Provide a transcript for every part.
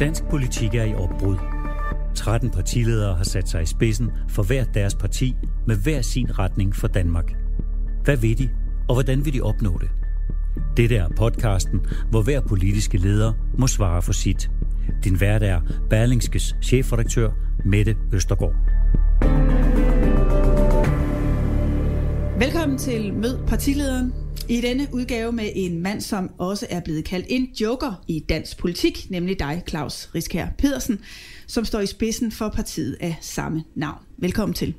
Dansk politik er i opbrud. 13 partiledere har sat sig i spidsen for hver deres parti med hver sin retning for Danmark. Hvad vil de, og hvordan vil de opnå det? Dette er podcasten, hvor hver politiske leder må svare for sit. Din vært er Berlingskes chefredaktør Mette Østergaard. Velkommen til Mød partilederen. I denne udgave med en mand, som også er blevet kaldt en joker i dansk politik, nemlig dig, Claus Riskær Pedersen, som står i spidsen for partiet af samme navn. Velkommen til.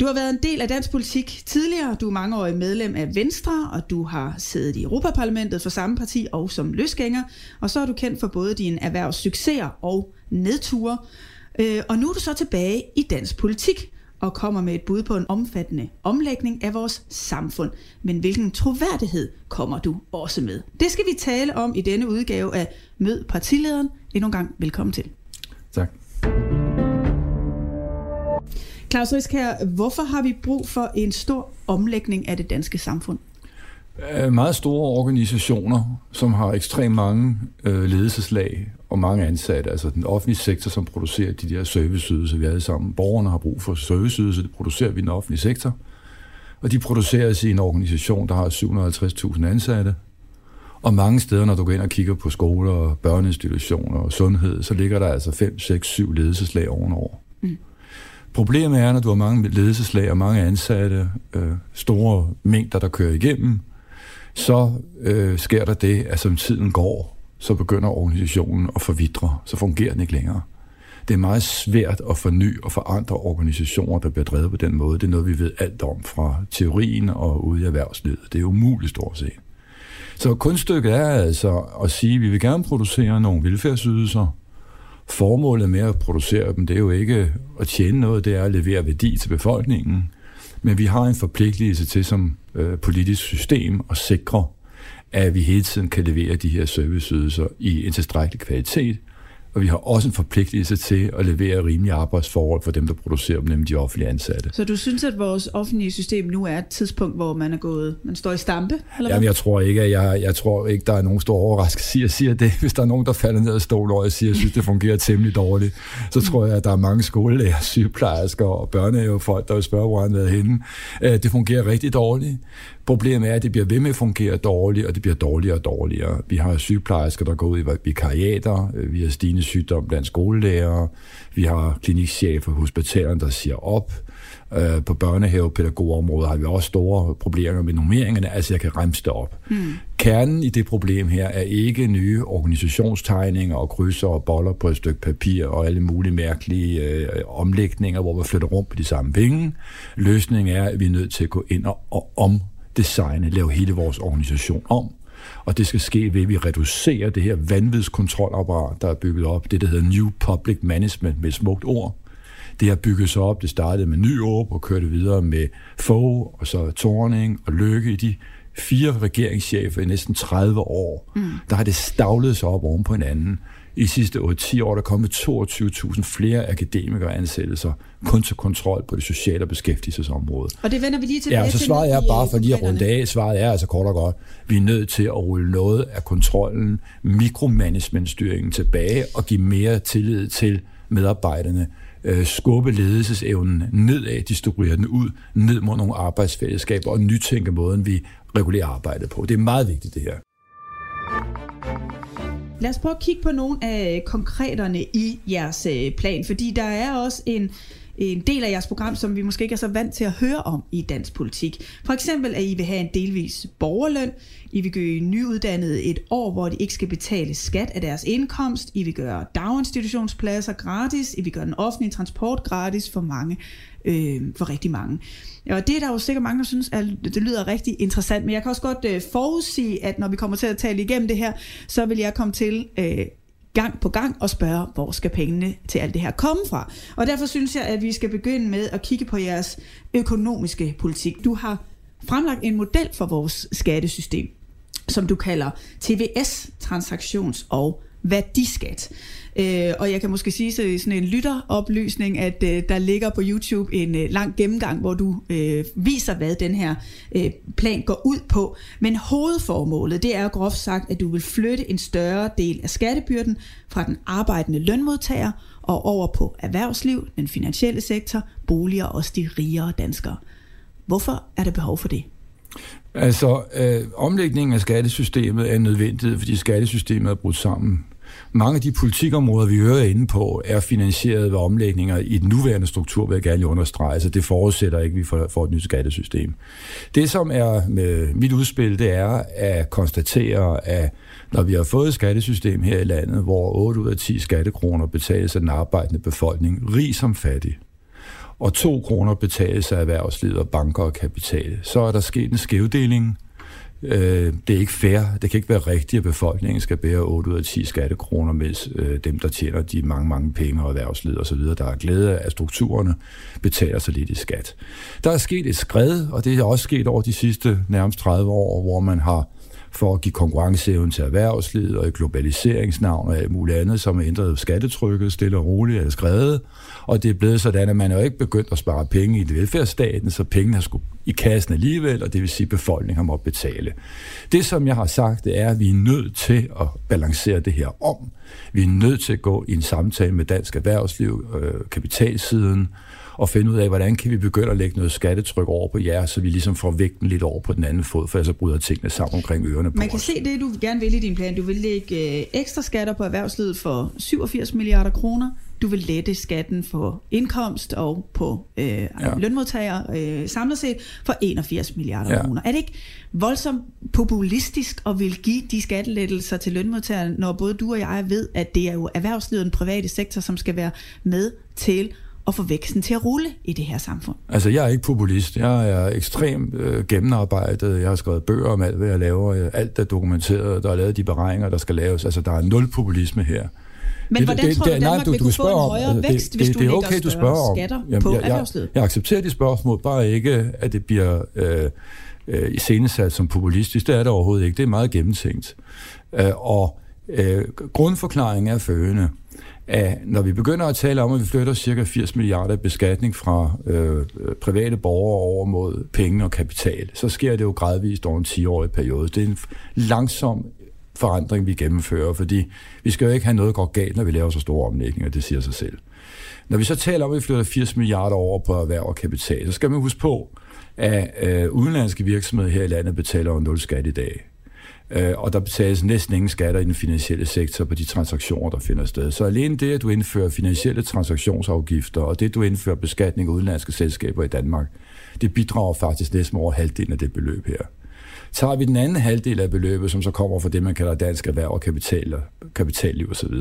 Du har været en del af dansk politik tidligere. Du er mangeårig medlem af Venstre, og du har siddet i Europaparlamentet for samme parti og som løsgænger. Og så er du kendt for både dine erhvervssucceser og nedture. Øh, og nu er du så tilbage i dansk politik og kommer med et bud på en omfattende omlægning af vores samfund. Men hvilken troværdighed kommer du også med? Det skal vi tale om i denne udgave af Mød partilederen. Endnu en gang velkommen til. Tak. Claus Riskær, hvorfor har vi brug for en stor omlægning af det danske samfund? Meget store organisationer, som har ekstremt mange øh, ledelseslag og mange ansatte, altså den offentlige sektor, som producerer de der serviceydelser, vi alle sammen. Borgerne har brug for serviceydelser, det producerer vi i den offentlige sektor. Og de produceres i en organisation, der har 750.000 ansatte. Og mange steder, når du går ind og kigger på skoler, børneinstitutioner og sundhed, så ligger der altså 5, 6, 7 ledelseslag ovenover. Mm. Problemet er, når du har mange ledelseslag og mange ansatte, øh, store mængder, der kører igennem, så øh, sker der det, at som tiden går, så begynder organisationen at forvidre, så fungerer den ikke længere. Det er meget svært at forny og forandre organisationer, der bliver drevet på den måde. Det er noget, vi ved alt om fra teorien og ude i erhvervslivet. Det er umuligt stort set. Så kunststykket er altså at sige, at vi vil gerne producere nogle velfærdsydelser. Formålet med at producere dem, det er jo ikke at tjene noget, det er at levere værdi til befolkningen. Men vi har en forpligtelse til som øh, politisk system at sikre, at vi hele tiden kan levere de her serviceydelser i en tilstrækkelig kvalitet, og vi har også en forpligtelse til at levere rimelige arbejdsforhold for dem, der producerer dem, nemlig de offentlige ansatte. Så du synes, at vores offentlige system nu er et tidspunkt, hvor man er gået, man står i stampe? Eller Jamen, jeg tror ikke, at jeg, jeg tror ikke, der er nogen stor overraskelse at sige det. Hvis der er nogen, der falder ned af stol og siger, at jeg synes, det fungerer temmelig dårligt, så tror jeg, at der er mange skolelærer, sygeplejersker og børnehavefolk, der vil spørge, hvor han er henne. Øh, det fungerer rigtig dårligt. Problemet er, at det bliver ved med at fungere dårligt, og det bliver dårligere og dårligere. Vi har sygeplejersker, der går ud i vikariater, vi har stigende sygdom blandt skolelærer, vi har klinikchefer hospitalerne, der siger op. Øh, på børnehavepædagogområdet har vi også store problemer med nummeringerne, altså jeg kan remse det op. Hmm. Kernen i det problem her er ikke nye organisationstegninger og krydser og boller på et stykke papir og alle mulige mærkelige øh, omlægninger, hvor vi flytter rundt på de samme penge. Løsningen er, at vi er nødt til at gå ind og, og om designe, lave hele vores organisation om. Og det skal ske ved, at vi reducerer det her vanvidskontrolapparat, der er bygget op. Det, der hedder New Public Management med et smukt ord. Det har bygget sig op. Det startede med Nyåb og kørte videre med Fogh og så Torning og Lykke i de fire regeringschefer i næsten 30 år. Mm. Der har det stavlet sig op oven på hinanden i sidste 8-10 år, der er kommet 22.000 flere akademikere ansættelser kun til kontrol på det sociale og beskæftigelsesområde. Og det vender vi lige tilbage Ja, så svaret er bare for lige at runde af. Svaret er altså kort og godt, vi er nødt til at rulle noget af kontrollen, mikromanagementstyringen tilbage og give mere tillid til medarbejderne øh, skubbe ledelsesevnen nedad, distribuere den ud, ned mod nogle arbejdsfællesskaber og nytænke måden, vi regulerer arbejdet på. Det er meget vigtigt, det her. Lad os prøve at kigge på nogle af øh, konkreterne i jeres øh, plan, fordi der er også en, en del af jeres program, som vi måske ikke er så vant til at høre om i dansk politik. For eksempel, at I vil have en delvis borgerløn, I vil gøre nyuddannede et år, hvor de ikke skal betale skat af deres indkomst, I vil gøre daginstitutionspladser gratis, I vil gøre den offentlige transport gratis for mange, øh, for rigtig mange. Og det er der jo sikkert mange, der synes, at det lyder rigtig interessant, men jeg kan også godt øh, forudsige, at når vi kommer til at tale igennem det her, så vil jeg komme til øh, gang på gang og spørge, hvor skal pengene til alt det her komme fra? Og derfor synes jeg, at vi skal begynde med at kigge på jeres økonomiske politik. Du har fremlagt en model for vores skattesystem, som du kalder TVS, transaktions- og værdiskat. Øh, og jeg kan måske sige så sådan en lytteroplysning, at øh, der ligger på YouTube en øh, lang gennemgang, hvor du øh, viser, hvad den her øh, plan går ud på. Men hovedformålet, det er groft sagt, at du vil flytte en større del af skattebyrden fra den arbejdende lønmodtager og over på erhvervsliv, den finansielle sektor, boliger og også de rigere danskere. Hvorfor er der behov for det? Altså, øh, omlægningen af skattesystemet er nødvendigt, fordi skattesystemet er brudt sammen. Mange af de politikområder, vi hører inde på, er finansieret ved omlægninger i den nuværende struktur, vil jeg gerne understrege. Så det forudsætter ikke, at vi får, et nyt skattesystem. Det, som er med mit udspil, det er at konstatere, at når vi har fået et skattesystem her i landet, hvor 8 ud af 10 skattekroner betales af den arbejdende befolkning, rig som fattig, og 2 kroner betales af erhvervslivet og banker og kapital, så er der sket en skævdeling, Øh, det er ikke fair. Det kan ikke være rigtigt, at befolkningen skal bære 8 ud af 10 skattekroner, mens øh, dem, der tjener de mange, mange penge og erhvervsliv osv., der er glæde af strukturerne, betaler så lidt i skat. Der er sket et skred, og det er også sket over de sidste nærmest 30 år, hvor man har for at give konkurrenceevne til erhvervslivet og i globaliseringsnavn og alt muligt andet, som har ændret skattetrykket stille og roligt er skrevet. Og det er blevet sådan, at man er jo ikke begyndt at spare penge i velfærdsstaten, så pengene har skulle i kassen alligevel, og det vil sige, at befolkningen har måttet betale. Det, som jeg har sagt, det er, at vi er nødt til at balancere det her om. Vi er nødt til at gå i en samtale med dansk erhvervsliv, øh, kapitalsiden, og finde ud af, hvordan kan vi begynde at lægge noget skattetryk over på jer, så vi ligesom får vægten lidt over på den anden fod, for så bryder tingene sammen omkring ørerne på Man kan os. se det, du gerne vil i din plan. Du vil lægge øh, ekstra skatter på erhvervslivet for 87 milliarder kroner. Du vil lette skatten for indkomst og på øh, ja. lønmodtagere øh, samlet set for 81 milliarder ja. kroner. Er det ikke voldsomt populistisk at vil give de skattelettelser til lønmodtagere, når både du og jeg ved, at det er jo erhvervslivet og den private sektor, som skal være med til at få væksten til at rulle i det her samfund? Altså, jeg er ikke populist. Jeg er ekstremt øh, gennemarbejdet. Jeg har skrevet bøger om alt, hvad jeg laver. Alt er dokumenteret. Der er lavet de beregninger, der skal laves. Altså, der er nul populisme her. Men det, hvordan det, tror du, Danmark nej, du, vil kunne få en højere vækst, det, hvis det, du det er okay, du spørger om. skatter Jamen, på jeg, erhvervslivet? Jeg, jeg accepterer de spørgsmål, bare ikke, at det bliver øh, øh, iscenesat som populistisk. Det er det overhovedet ikke. Det er meget gennemtænkt. Øh, og øh, grundforklaringen er følgende at når vi begynder at tale om, at vi flytter cirka 80 milliarder beskatning fra øh, øh, private borgere over mod penge og kapital, så sker det jo gradvist over en 10-årig periode. Det er en langsom forandring, vi gennemfører, fordi vi skal jo ikke have noget godt galt, når vi laver så store omlægninger, det siger sig selv. Når vi så taler om, at vi flytter 80 milliarder over på erhverv og kapital, så skal man huske på, at øh, udenlandske virksomheder her i landet betaler jo nul skat i dag. Øh, og der betales næsten ingen skatter i den finansielle sektor på de transaktioner, der finder sted. Så alene det, at du indfører finansielle transaktionsafgifter, og det, du indfører beskatning af udenlandske selskaber i Danmark, det bidrager faktisk næsten over halvdelen af det beløb her. Tager vi den anden halvdel af beløbet, som så kommer fra det, man kalder dansk erhverv og kapital, kapitalliv osv.,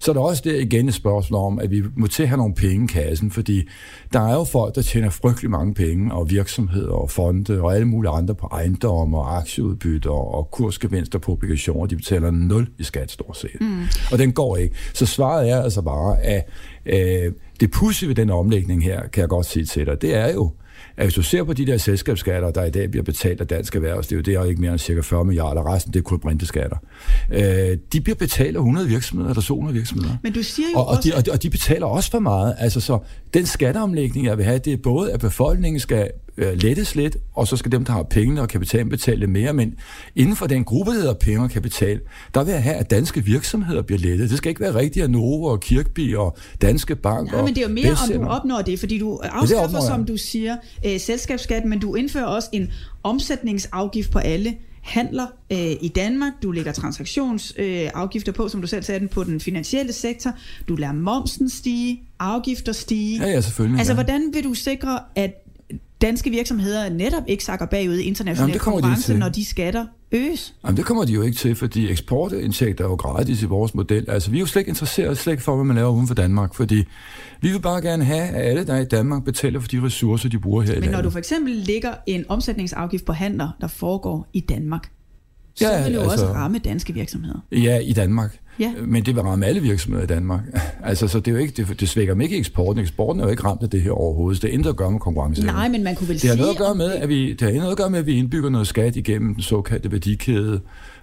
så er der også der igen et spørgsmål om, at vi må til at have nogle penge i kassen, fordi der er jo folk, der tjener frygtelig mange penge, og virksomheder og fonde og alle mulige andre på ejendom og aktieudbytter og kursgevinster på obligationer, de betaler nul i skat stort set. Mm. Og den går ikke. Så svaret er altså bare, at øh, det pussy ved den omlægning her, kan jeg godt sige til dig, det er jo, at hvis du ser på de der selskabsskatter, der i dag bliver betalt af dansk erhvervsliv, det er jo ikke mere end cirka 40 milliarder, resten det er kulbrinteskatter. Øh, de bliver betalt af 100 virksomheder eller 200 virksomheder. Men du siger jo og, også... Og de, og, de, og de betaler også for meget. Altså så den skatteomlægning, jeg vil have, det er både, at befolkningen skal øh, lettes lidt, og så skal dem, der har penge og kapital, betale mere. Men inden for den gruppe, der hedder penge og kapital, der vil jeg have, at danske virksomheder bliver lettet. Det skal ikke være rigtigt, at Novo og Kirkby og Danske Bank Ja, men det er jo mere, om du opnår det, fordi du afskaffer, som du siger, øh, selskabsskat, men du indfører også en omsætningsafgift på alle handler øh, i Danmark. Du lægger transaktionsafgifter øh, på, som du selv sagde den, på den finansielle sektor. Du lader momsen stige, afgifter stige. Ja, ja, selvfølgelig. Altså, ja. hvordan vil du sikre, at danske virksomheder netop ikke sakker bagud i international Jamen, konkurrence, de når de skatter øges? Jamen, det kommer de jo ikke til, fordi eksportindtægter er jo gratis i vores model. Altså, vi er jo slet ikke interesseret slet ikke for, hvad man laver uden for Danmark, fordi vi vil bare gerne have, at alle, der er i Danmark, betaler for de ressourcer, de bruger her Men i landet. når du for eksempel lægger en omsætningsafgift på handler, der foregår i Danmark, så Ja, vil det jo altså- også ramme danske virksomheder. Ja, i Danmark. Ja. Men det vil ramme alle virksomheder i Danmark. altså, så det, er jo ikke, det, det svækker dem ikke eksporten. Eksporten er jo ikke ramt af det her overhovedet. Det er intet at gøre med konkurrence. Nej, men man kunne vel det har sige... noget at gøre med, at vi, det har noget at gøre med, at vi indbygger noget skat igennem den såkaldte værdikæde,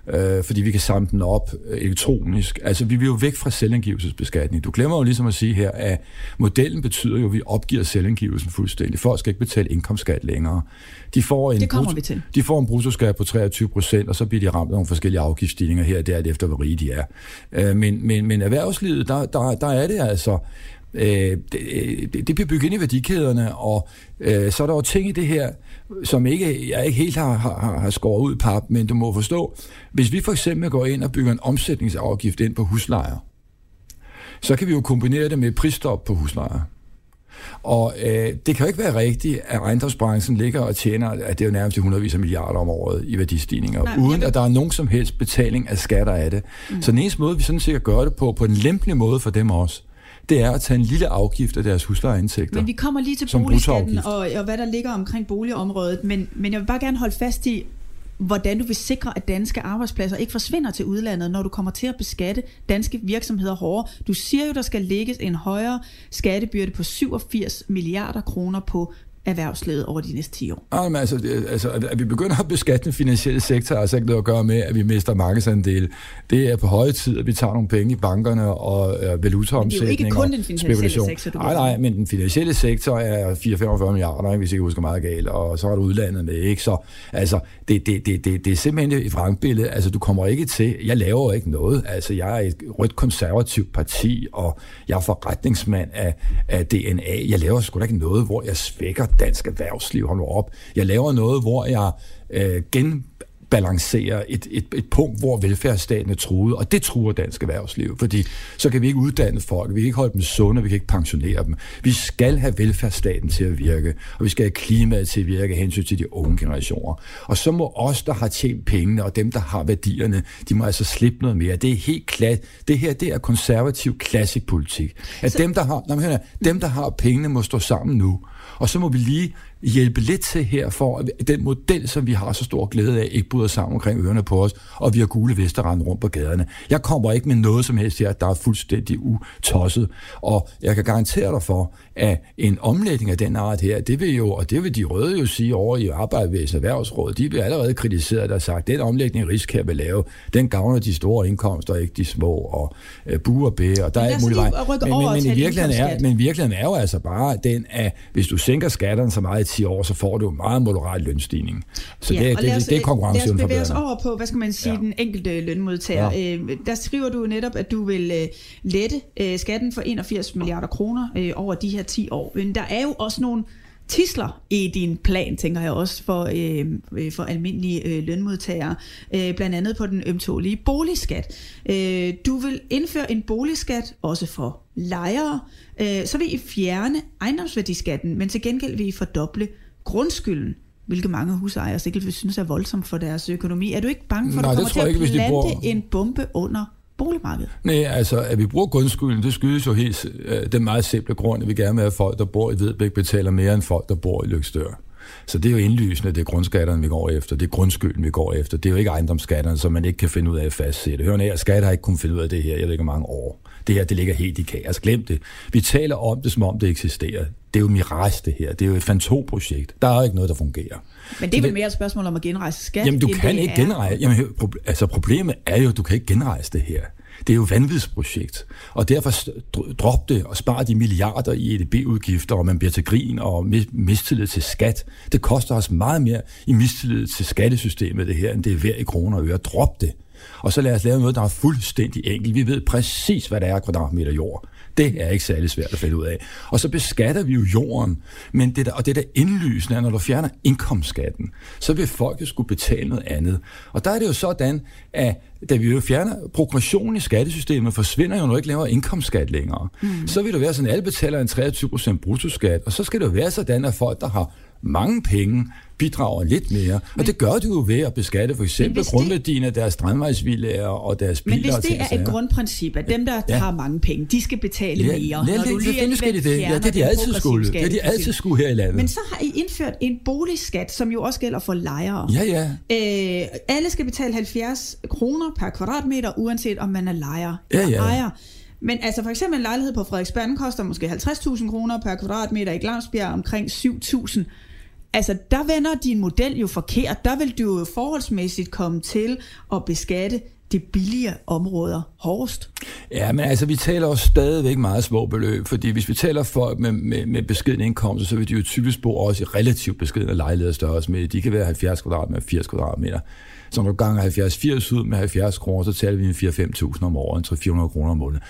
øh, fordi vi kan samle den op øh, elektronisk. Altså, vi vil jo væk fra selvangivelsesbeskatning. Du glemmer jo ligesom at sige her, at modellen betyder jo, at vi opgiver selvangivelsen fuldstændig. Folk skal ikke betale indkomstskat længere. De får en Det kommer brutto- vi til. De får en bruttoskat på 23 procent, og så bliver de ramt af nogle forskellige afgiftsstigninger her og der, alt efter hvor rige de er. Øh, men, men, men erhvervslivet, der, der, der er det altså... Øh, det, det, det bliver bygget ind i værdikæderne, og øh, så er der jo ting i det her, som ikke, jeg ikke helt har, har, har skåret ud pap, men du må forstå, hvis vi for eksempel går ind og bygger en omsætningsafgift ind på huslejer, så kan vi jo kombinere det med et prisstop på huslejer. Og øh, det kan jo ikke være rigtigt, at ejendomsbranchen ligger og tjener, at det er jo nærmest hundredvis af milliarder om året i værdistigninger, Nej, uden at der er nogen som helst betaling af skatter af det. Mm. Så den eneste måde, vi sådan set gøre det på, på en lempelig måde for dem også, det er at tage en lille afgift af deres huslejeindtægter. Men vi kommer lige til boligskatten og, og hvad der ligger omkring boligområdet, men, men jeg vil bare gerne holde fast i, hvordan du vil sikre, at danske arbejdspladser ikke forsvinder til udlandet, når du kommer til at beskatte danske virksomheder hårdere. Du siger jo, der skal lægges en højere skattebyrde på 87 milliarder kroner på erhvervslivet over de næste 10 år. Ja, men altså, det, altså, at vi begynder at beskatte den finansielle sektor, har altså ikke noget at gøre med, at vi mister markedsandele. Det er på høje tid, at vi tager nogle penge i bankerne og øh, valutaomsætning. Det er jo ikke kun den finansielle sektor, du Nej, nej, men den finansielle sektor er 4-45 milliarder, ikke, hvis jeg ikke husker meget galt, og så er der udlandet med, ikke? Så altså, det, det, det, det, det er simpelthen et vrangbillede. Altså, du kommer ikke til, jeg laver ikke noget. Altså, jeg er et rødt konservativt parti, og jeg er forretningsmand af, af DNA. Jeg laver sgu da ikke noget, hvor jeg svækker dansk erhvervsliv. Hold nu op. Jeg laver noget, hvor jeg øh, gen balancere et, et, et punkt, hvor velfærdsstaten er truet, og det truer dansk erhvervsliv, fordi så kan vi ikke uddanne folk, vi kan ikke holde dem sunde, vi kan ikke pensionere dem. Vi skal have velfærdsstaten til at virke, og vi skal have klimaet til at virke hensyn til de unge generationer. Og så må os, der har tjent pengene, og dem, der har værdierne, de må altså slippe noget mere. Det er helt klart. Det her, det er konservativ klassisk politik. At dem, der har, nej, hør dem, der har pengene, må stå sammen nu. Og så må vi lige hjælpe lidt til her, for at den model, som vi har så stor glæde af, ikke bryder sammen omkring ørerne på os, og vi har gule vesterrand rundt på gaderne. Jeg kommer ikke med noget som helst her, der er fuldstændig utosset, og jeg kan garantere dig for, at en omlægning af den art her, det vil jo, og det vil de røde jo sige over i Arbejdsvæsen Erhvervsråd, de bliver allerede kritiseret og sagt, den omlægning, Risk vil lave, den gavner de store indkomster, ikke de små, og uh, bu og bæ, og der er os muligt vej. Men, men, men, i virkeligheden er, men virkeligheden er jo altså bare den, at hvis du sænker skatterne så meget i 10 år, så får du en meget moderat lønstigning. Så ja, det, det, det, det er konkurrenceevnen Lad os bevæge os forbedrende. over på, hvad skal man sige. Ja. den enkelte lønmodtager. Ja. Øh, der skriver du netop, at du vil øh, lette øh, skatten for 81 milliarder kroner øh, over de her 10 år. Men der er jo også nogle tisler i din plan, tænker jeg også, for, øh, øh, for almindelige øh, lønmodtagere. Øh, blandt andet på den ømtålige boligskat. Øh, du vil indføre en boligskat også for lejere. Øh, så vil I fjerne ejendomsværdiskatten, men til gengæld vil I fordoble grundskylden hvilket mange husejere sikkert vil synes er voldsomt for deres økonomi. Er du ikke bange for, at Nej, du det kommer til ikke, at plante bruger- en bombe under boligmarkedet? Nej, altså, at vi bruger grundskylden, det skyldes jo helt øh, den meget simple grund, at vi gerne vil have folk, der bor i Vedbæk, betaler mere end folk, der bor i Lykstør. Så det er jo indlysende, det er grundskatterne, vi går efter. Det er grundskylden, vi går efter. Det er jo ikke ejendomsskatterne, som man ikke kan finde ud af at fastsætte. Hør her, skat har ikke kunnet finde ud af det her, jeg ved ikke mange år. Det her, det ligger helt i kaos. Glem det. Vi taler om det, som om det eksisterer. Det er jo mirage, det her. Det er jo et fantomprojekt. Der er jo ikke noget, der fungerer. Men det er vel mere et spørgsmål om at genrejse skat? Jamen, du kan ikke genrejse. Jamen, altså, problemet er jo, at du kan ikke genrejse det her. Det er jo et vanvidsprojekt. Og derfor drop det og spar de milliarder i EDB-udgifter, og man bliver til grin og mistillid til skat. Det koster os meget mere i mistillid til skattesystemet, det her, end det er værd i kroner og øre. Drop det. Og så lad os lave noget, der er fuldstændig enkelt. Vi ved præcis, hvad der er kvadratmeter jord. Det er ikke særlig svært at finde ud af. Og så beskatter vi jo jorden. Men det der, og det der indlysende er, når du fjerner indkomstskatten, så vil folk jo skulle betale noget andet. Og der er det jo sådan, at da vi jo fjerner progressionen i skattesystemet, forsvinder jo, når ikke laver indkomstskat længere. Mm. Så vil det være sådan, at alle betaler en 23% bruttoskat, og så skal det jo være sådan, at folk, der har mange penge, bidrager lidt mere. Men, og det gør du jo ved at beskatte for eksempel grundværdien af deres strandvejsvillager og deres biler. Men hvis det er et grundprincip, at dem, der ja. har mange penge, de skal betale ja, mere. Ja, når du lige skal de det. Ja, det er de altid skulle. Det er de altid skulle her i landet. Men så har I indført en boligskat, som jo også gælder for lejere. Ja, ja. Øh, alle skal betale 70 kroner per kvadratmeter, uanset om man er lejer ja, ja. eller ejer. Men altså for eksempel en lejlighed på Frederiksberg koster måske 50.000 kroner per kvadratmeter, i Glamsbjerg omkring 7.000. Altså, der vender din model jo forkert. Der vil du jo forholdsmæssigt komme til at beskatte de billige områder hårdest. Ja, men altså, vi taler også stadigvæk meget små beløb, fordi hvis vi taler folk med, med, med beskeden indkomst, så vil de jo typisk bo også i relativt beskedne lejligheder størrelse med. De kan være 70 kvadratmeter, 80 kvadratmeter. Så når du ganger 70-80 ud med 70 kroner, så taler vi en 4-5.000 om året, 300-400 kroner om måneden.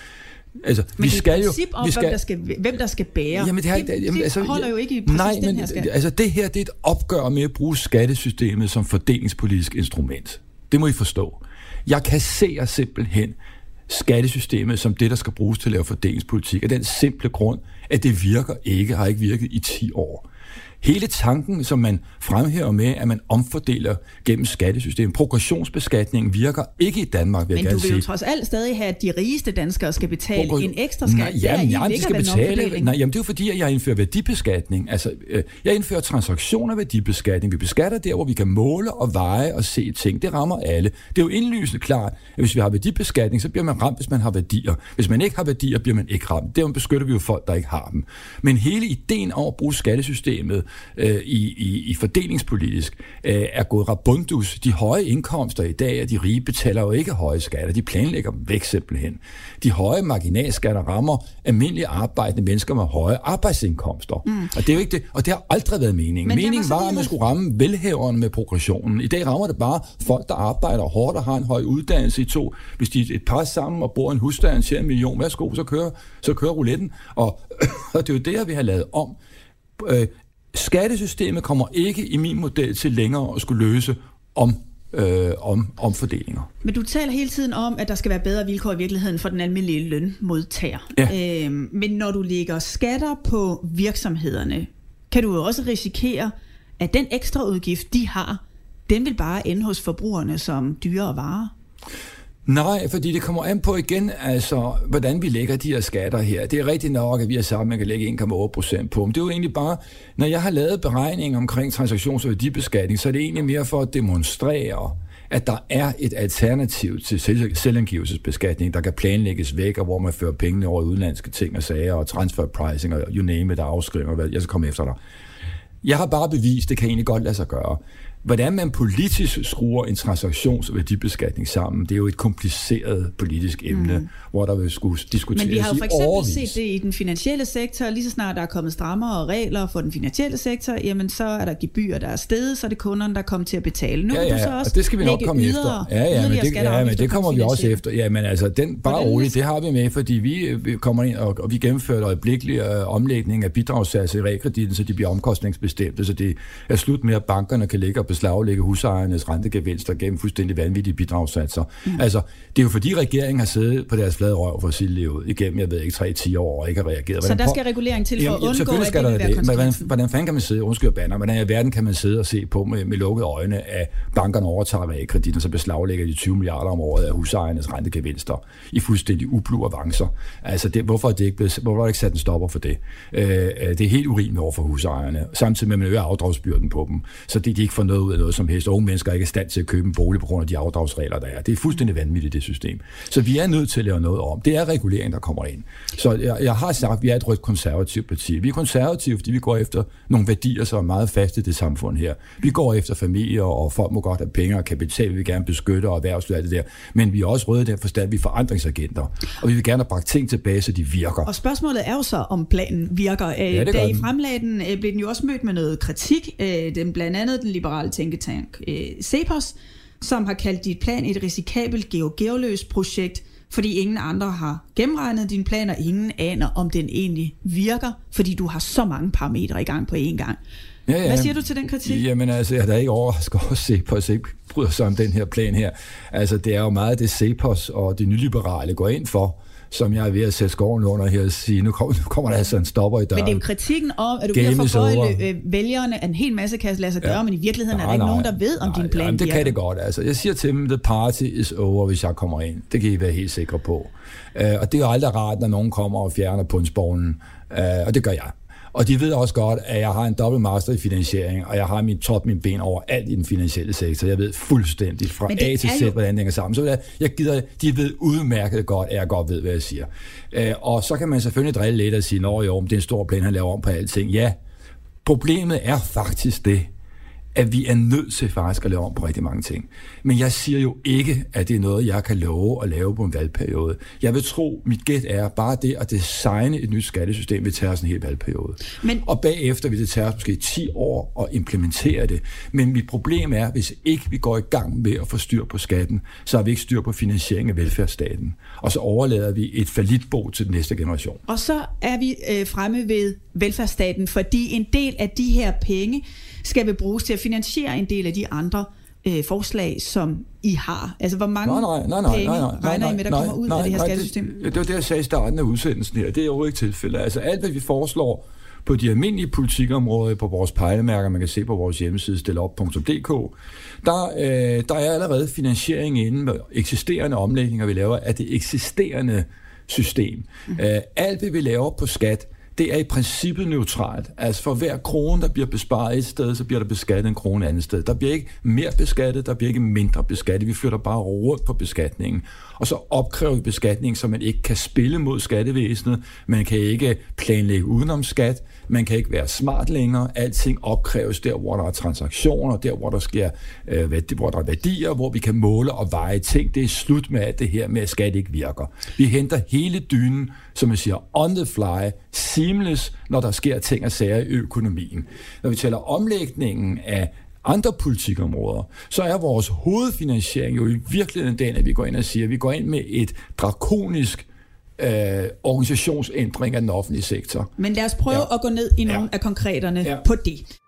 Altså, men vi skal jo, om, vi skal, hvem, der skal, hvem der skal bære, jamen, det, har, det, jamen, altså, det holder jo ikke i præcis nej, den men, her skat. Altså, det her det er et opgør med at bruge skattesystemet som fordelingspolitisk instrument. Det må I forstå. Jeg kasserer simpelthen skattesystemet som det, der skal bruges til at lave fordelingspolitik, af den simple grund, at det virker ikke, har ikke virket i 10 år. Hele tanken, som man fremhæver med, at man omfordeler gennem skattesystemet. Progressionsbeskatningen virker ikke i Danmark, vil Men jeg du vil jo trods alt stadig have, at de rigeste danskere skal betale Progr- en ekstra skat. Nej, jamen, jamen, de skal betale. Nej, jamen, det er jo fordi, at jeg indfører værdibeskatning. Altså, øh, jeg indfører transaktioner værdibeskatning. Vi beskatter der, hvor vi kan måle og veje og se ting. Det rammer alle. Det er jo indlysende klart, at hvis vi har værdibeskatning, så bliver man ramt, hvis man har værdier. Hvis man ikke har værdier, bliver man ikke ramt. Dermed beskytter vi jo folk, der ikke har dem. Men hele ideen om at bruge skattesystemet øh, i, i, i fordelingspolitisk øh, er gået rabundus. De høje indkomster i dag, og de rige betaler jo ikke høje skatter. De planlægger dem væk simpelthen. De høje marginalskatter rammer almindelige arbejdende mennesker med høje arbejdsindkomster. Mm. Og det er jo ikke det, og det har aldrig været meningen. Men meningen var, at man skulle ramme velhæverne med progressionen. I dag rammer det bare folk, der arbejder hårdt og har en høj uddannelse i to. Hvis de et par sammen og bor en husstand, siger en million, værsgo, så kører, så kører rouletten. Og, og det er jo det, vi har lavet om. Øh, Skattesystemet kommer ikke i min model til længere at skulle løse om øh, om omfordelinger. Men du taler hele tiden om, at der skal være bedre vilkår i virkeligheden for den almindelige lønmodtager. Ja. Øhm, men når du lægger skatter på virksomhederne, kan du jo også risikere, at den ekstra udgift, de har, den vil bare ende hos forbrugerne som dyre varer. Nej, fordi det kommer an på igen, altså, hvordan vi lægger de her skatter her. Det er rigtigt nok, at vi har sagt, at man kan lægge 1,8 procent på Men Det er jo egentlig bare, når jeg har lavet beregning omkring transaktions- og værdibeskatning, så er det egentlig mere for at demonstrere, at der er et alternativ til selvangivelsesbeskatning, der kan planlægges væk, og hvor man fører pengene over udenlandske ting og sager, og transfer pricing, og you name it, og afskrivning, og hvad, jeg skal komme efter dig. Jeg har bare bevist, det kan egentlig godt lade sig gøre. Hvordan man politisk skruer en transaktions- og værdibeskatning sammen, det er jo et kompliceret politisk emne, mm. hvor der vil skulle diskuteres Men vi har jo for eksempel set det i den finansielle sektor, lige så snart der er kommet strammere regler for den finansielle sektor, jamen så er der gebyr, der er stedet, så er det kunderne, der kommer til at betale. Nu ja, ja, du så også og det skal vi nok komme efter. Ja, ja, men det, ja, men det kommer vi også efter. Ja, men altså, den, bare roligt, det har vi med, fordi vi, vi kommer ind, og, og vi gennemfører øjeblikkelig øh, omlægning af bidragssatser i realkreditten, så de bliver omkostningsbestemte, så det er slut med, at bankerne kan ligge og beslaglægge husejernes rentegevinster gennem fuldstændig vanvittige bidragssatser. Mm. Altså, det er jo fordi regeringen har siddet på deres flade røv for at sige ud igennem, jeg ved ikke, 3-10 år og ikke har reageret. Så der skal regulering til for at undgå, at det vil være det. Men hvordan, hvordan fanden kan man sidde, undskyld banner, hvordan i verden kan man sidde og se på med, med lukkede øjne, at bankerne overtager realkreditten, så beslaglægger de 20 milliarder om året af husejernes rentegevinster i fuldstændig ublu avancer. Altså, det, hvorfor er det ikke, blevet, hvorfor er det ikke sat en stopper for det? Øh, det er helt urimeligt over for husejerne, samtidig med, at man øger afdragsbyrden på dem, så det, de ikke får noget ud af noget som helst. Unge mennesker er ikke i stand til at købe en bolig på grund af de afdragsregler, der er. Det er fuldstændig vanvittigt, det system. Så vi er nødt til at lave noget om. Det er regulering, der kommer ind. Så jeg, jeg har sagt, at vi er et rødt konservativt parti. Vi er konservative, fordi vi går efter nogle værdier, som er meget faste i det samfund her. Vi går efter familier, og folk må godt have penge og kapital, vi vil gerne beskytte og erhvervsliv det der. Men vi er også røde i den forstand, at vi er forandringsagenter. Og vi vil gerne have bragt ting tilbage, så de virker. Og spørgsmålet er jo så, om planen virker. Ja, da I fremlagde den, blev den jo også mødt med noget kritik. Den blandt andet den liberale tænketank Cepos, som har kaldt dit plan et risikabelt geogeoløst projekt, fordi ingen andre har gennemregnet din plan, og ingen aner, om den egentlig virker, fordi du har så mange parametre i gang på én gang. Ja, ja. Hvad siger du til den kritik? Jamen altså, jeg er da ikke overrasket over at Cepos ikke bryder sig om den her plan her. Altså, det er jo meget det Cepos og det nyliberale går ind for, som jeg er ved at sætte skoven under her og sige, nu kommer, nu kommer der altså en stopper i døren. Men det er jo kritikken om, at du Game bliver over. øh, vælgerne, at en hel masse kan lade sig gøre, Ja. men i virkeligheden er der Nej, ikke nej. nogen, der ved, om Nej, din plan jamen, det virker. kan det godt. Altså, jeg siger til dem, the party is over, hvis jeg kommer ind. Det kan I være helt sikre på. Uh, og det er jo aldrig rart, når nogen kommer og fjerner pundsborgen. Uh, og det gør jeg. Og de ved også godt, at jeg har en dobbelt master i finansiering, og jeg har min top, min ben over alt i den finansielle sektor. Jeg ved fuldstændig fra A til Z, jo- hvordan det hænger sammen. Så jeg, gider, de ved udmærket godt, at jeg godt ved, hvad jeg siger. Uh, og så kan man selvfølgelig drille lidt og sige, men det er en stor plan, han laver om på alting. Ja, problemet er faktisk det, at vi er nødt til faktisk at lave om på rigtig mange ting. Men jeg siger jo ikke, at det er noget, jeg kan love at lave på en valgperiode. Jeg vil tro, mit gæt er bare det at designe et nyt skattesystem vil tage os en hel valgperiode. Men- Og bagefter vil det tage os måske 10 år at implementere det. Men mit problem er, hvis ikke vi går i gang med at få styr på skatten, så har vi ikke styr på finansieringen af velfærdsstaten. Og så overlader vi et falitbo til den næste generation. Og så er vi øh, fremme ved velfærdsstaten, fordi en del af de her penge skal vel bruges til at finansiere en del af de andre øh, forslag, som I har. Altså, hvor mange Nej, nej, nej, nej, penge nej, nej, nej, regner I med, der nej, kommer ud nej, af det her nej, skattesystem? Det, det var det, jeg sagde i starten af udsendelsen her. Det er overhovedet ikke tilfældet. Altså alt, hvad vi foreslår på de almindelige politikområder, på vores pejlemærker, man kan se på vores hjemmeside stilop.dk, der, øh, der er allerede finansiering inde med eksisterende omlægninger, vi laver af det eksisterende system. Mm. Øh, alt, hvad vi laver på skat, det er i princippet neutralt. Altså for hver krone, der bliver besparet et sted, så bliver der beskattet en krone andet sted. Der bliver ikke mere beskattet, der bliver ikke mindre beskattet. Vi flytter bare rundt på beskatningen. Og så opkræver vi beskatning, så man ikke kan spille mod skattevæsenet. Man kan ikke planlægge udenom skat. Man kan ikke være smart længere. Alting opkræves der, hvor der er transaktioner, der, hvor der, sker, øh, værdi, hvor der er værdier, hvor vi kan måle og veje ting. Det er slut med alt det her med, at skat ikke virker. Vi henter hele dynen, som man siger, on the fly, seamless, når der sker ting og sager i økonomien. Når vi taler omlægningen af andre politikområder, så er vores hovedfinansiering jo i virkeligheden den, at vi går ind og siger, at vi går ind med et drakonisk øh, organisationsændring af den offentlige sektor. Men lad os prøve Ja. at gå ned i nogle Ja. af konkreterne Ja. ja. på det.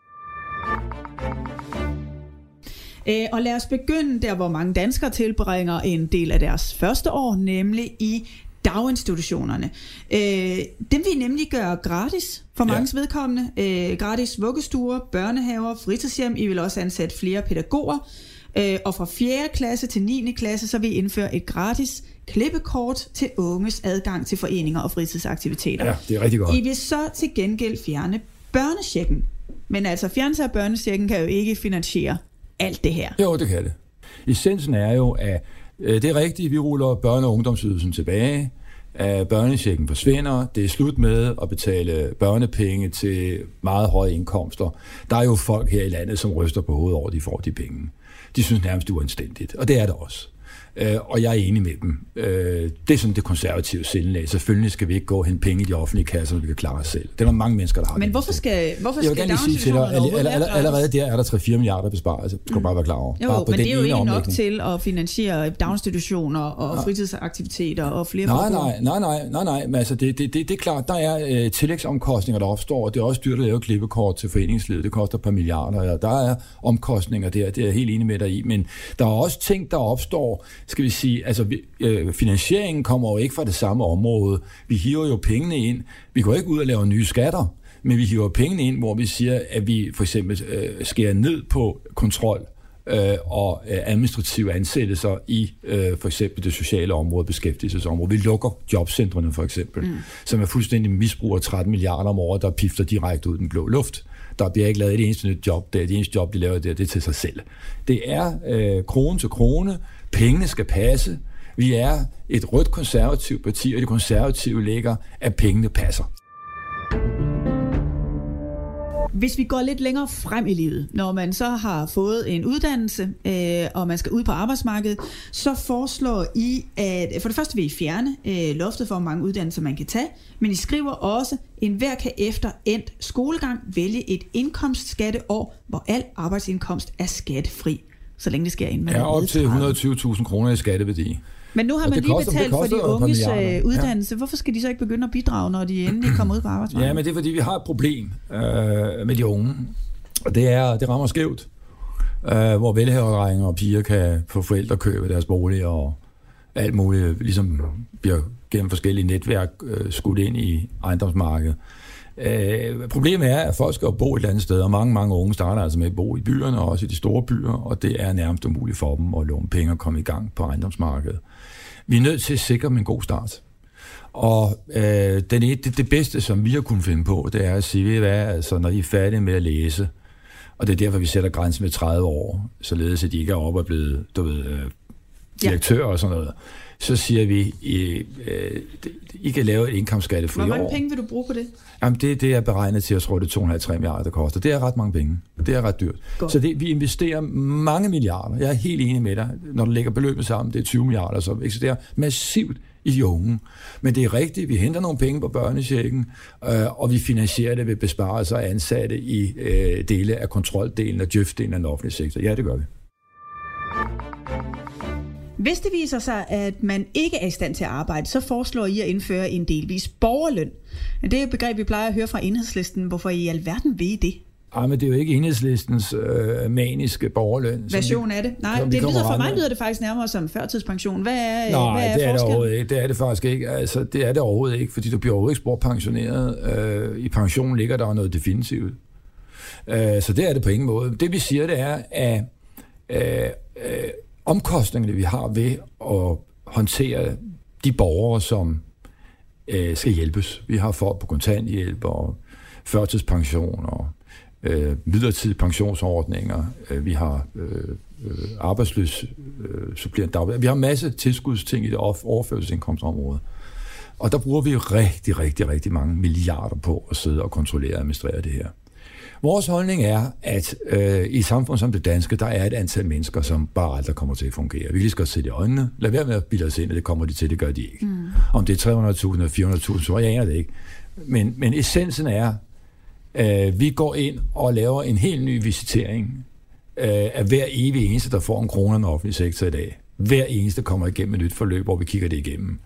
Øh, og lad os begynde der, hvor mange danskere tilbringer en del af deres første år, nemlig i daginstitutionerne. Øh, dem vil I nemlig gøre gratis for Ja. mange vedkommende. Øh, gratis vuggestuer, børnehaver, fritidshjem. I vil også ansætte flere pædagoger. Øh, og fra 4. klasse til 9. klasse, så vil I indføre et gratis klippekort til unges adgang til foreninger og fritidsaktiviteter. Ja, det er rigtig godt. I vil så til gengæld fjerne børnechecken. Men altså fjernelse af børnechecken kan jo ikke finansiere alt det her. Jo, det kan det. Essensen er jo, at Øh, det er rigtigt, vi ruller børne- og ungdomsydelsen tilbage, at børnechecken forsvinder, det er slut med at betale børnepenge til meget høje indkomster. Der er jo folk her i landet, som ryster på hovedet over, at de får de penge. De synes nærmest, det er uanstændigt, og det er det også. Øh, og jeg er enig med dem. Øh, det er sådan det konservative sindelag. Selvfølgelig skal vi ikke gå hen penge i de offentlige kasser, når vi kan klare os selv. Det er der mange mennesker, der har. Men hvorfor skal, hvorfor Jeg vil skal gerne lige sige til dig, allerede der er der 3-4 milliarder besparelser. Det skal du bare være klar over. Jo, bare på men det er jo ikke nok omlægning. til at finansiere daginstitutioner og fritidsaktiviteter og flere Nej, nej, nej, nej, nej, nej, men altså det, det, det, det er klart, der er øh, tillægsomkostninger, der opstår, og det er også dyrt at lave klippekort til foreningslivet, det koster et par milliarder, og der er omkostninger der, det er jeg helt enig med dig i, men der er også ting, der opstår, skal vi sige, altså vi, øh, finansieringen kommer jo ikke fra det samme område, vi hiver jo pengene ind, vi går ikke ud og laver nye skatter, men vi hiver pengene ind, hvor vi siger, at vi for eksempel øh, skærer ned på kontrol, øh, og øh, administrative ansættelser i øh, for eksempel det sociale område, beskæftigelsesområde. Vi lukker jobcentrene for eksempel, mm. som er fuldstændig misbrug af 13 milliarder om året, der pifter direkte ud i den blå luft. Der bliver ikke lavet et eneste nyt job der. Det eneste job, de laver der, det er til sig selv. Det er øh, krone til krone. Pengene skal passe. Vi er et rødt konservativt parti, og det konservative ligger, at pengene passer. Hvis vi går lidt længere frem i livet, når man så har fået en uddannelse, øh, og man skal ud på arbejdsmarkedet, så foreslår I, at for det første vil I fjerne øh, loftet for, hvor mange uddannelser man kan tage, men I skriver også, at enhver kan efter endt skolegang vælge et indkomstskatteår, hvor al arbejdsindkomst er skattefri, så længe det sker inden man er op til 30. 120.000 kroner i skatteværdi. Men nu har Og man lige koster- betalt for koster de et par unges milliarder. øh, uddannelse. Hvorfor skal de så ikke begynde at bidrage, når de endelig kommer ud på arbejdsmarkedet? Ja, men det er fordi, vi har et problem øh, med de unge. Og det er, det rammer skævt. Øh, hvor velhaverdrenge og piger kan få forældre købe deres bolig og alt muligt, ligesom bliver gennem forskellige netværk øh, skudt ind i ejendomsmarkedet. Øh, problemet er, at folk skal bo et eller andet sted, og mange, mange unge starter altså med at bo i byerne, og også i de store byer, og det er nærmest umuligt for dem at låne penge og komme i gang på ejendomsmarkedet. Vi er nødt til at sikre dem en god start. Og øh, den, det, det bedste, som vi har kunnet finde på, det er at sige, ved hvad, altså, når I er færdige med at læse, og det er derfor, vi sætter grænsen med 30 år, således at de ikke er oppe og blevet, du ved, øh, direktør ja. og sådan noget, så siger vi, I, øh, I kan lave et indkomstskattefri år. Hvor mange penge vil du bruge på det? Jamen, det, det er beregnet til, at jeg tror, det er 2,5-3 milliarder, der koster. Det er ret mange penge. Det er ret dyrt. Godt. Så det, vi investerer mange milliarder. Jeg er helt enig med dig. Når du lægger beløbet sammen, det er 20 milliarder, så det er massivt i de unge. Men det er rigtigt, vi henter nogle penge på børnechecken, øh, og vi finansierer det ved besparelser af ansatte i øh, dele af kontroldelen og djøftdelen af den offentlige sektor. Ja, det gør vi. Hvis det viser sig, at man ikke er i stand til at arbejde, så foreslår I at indføre en delvis borgerløn. Det er et begreb, vi plejer at høre fra enhedslisten. Hvorfor i alverden vil I det? Ej, men det er jo ikke enhedslistens øh, maniske borgerløn. Version af det? Nej, det lyder, for mig lyder det faktisk nærmere som førtidspension. Hvad er, Nej, hvad er det er det overhovedet ikke. Det er det faktisk ikke. Altså, det er det overhovedet ikke, fordi du bliver overhovedet ikke sportpensioneret. Øh, I pensionen ligger der noget definitivt. Øh, så det er det på ingen måde. Det vi siger, det er, at øh, øh, omkostningerne, vi har ved at håndtere de borgere, som øh, skal hjælpes. Vi har folk på kontanthjælp og førtidspension og øh, midlertidige pensionsordninger. Øh, vi har øh, øh, arbejdsløs øh, supplerende dagpenge. Vi har masse tilskudsting i det overførselsindkomstområde. Og der bruger vi rigtig, rigtig, rigtig mange milliarder på at sidde og kontrollere og administrere det her. Vores holdning er, at øh, i et samfund som det danske, der er et antal mennesker, som bare aldrig kommer til at fungere. Vi lige skal se det i øjnene. Lad være med at bilde os ind, at det kommer de til, det gør de ikke. Mm. Om det er 300.000 eller 400.000, så jeg aner det ikke. Men, men essensen er, øh, vi går ind og laver en helt ny visitering øh, af hver evig eneste, der får en krone af den offentlige sektor i dag. Hver eneste kommer igennem et nyt forløb, hvor vi kigger det igennem.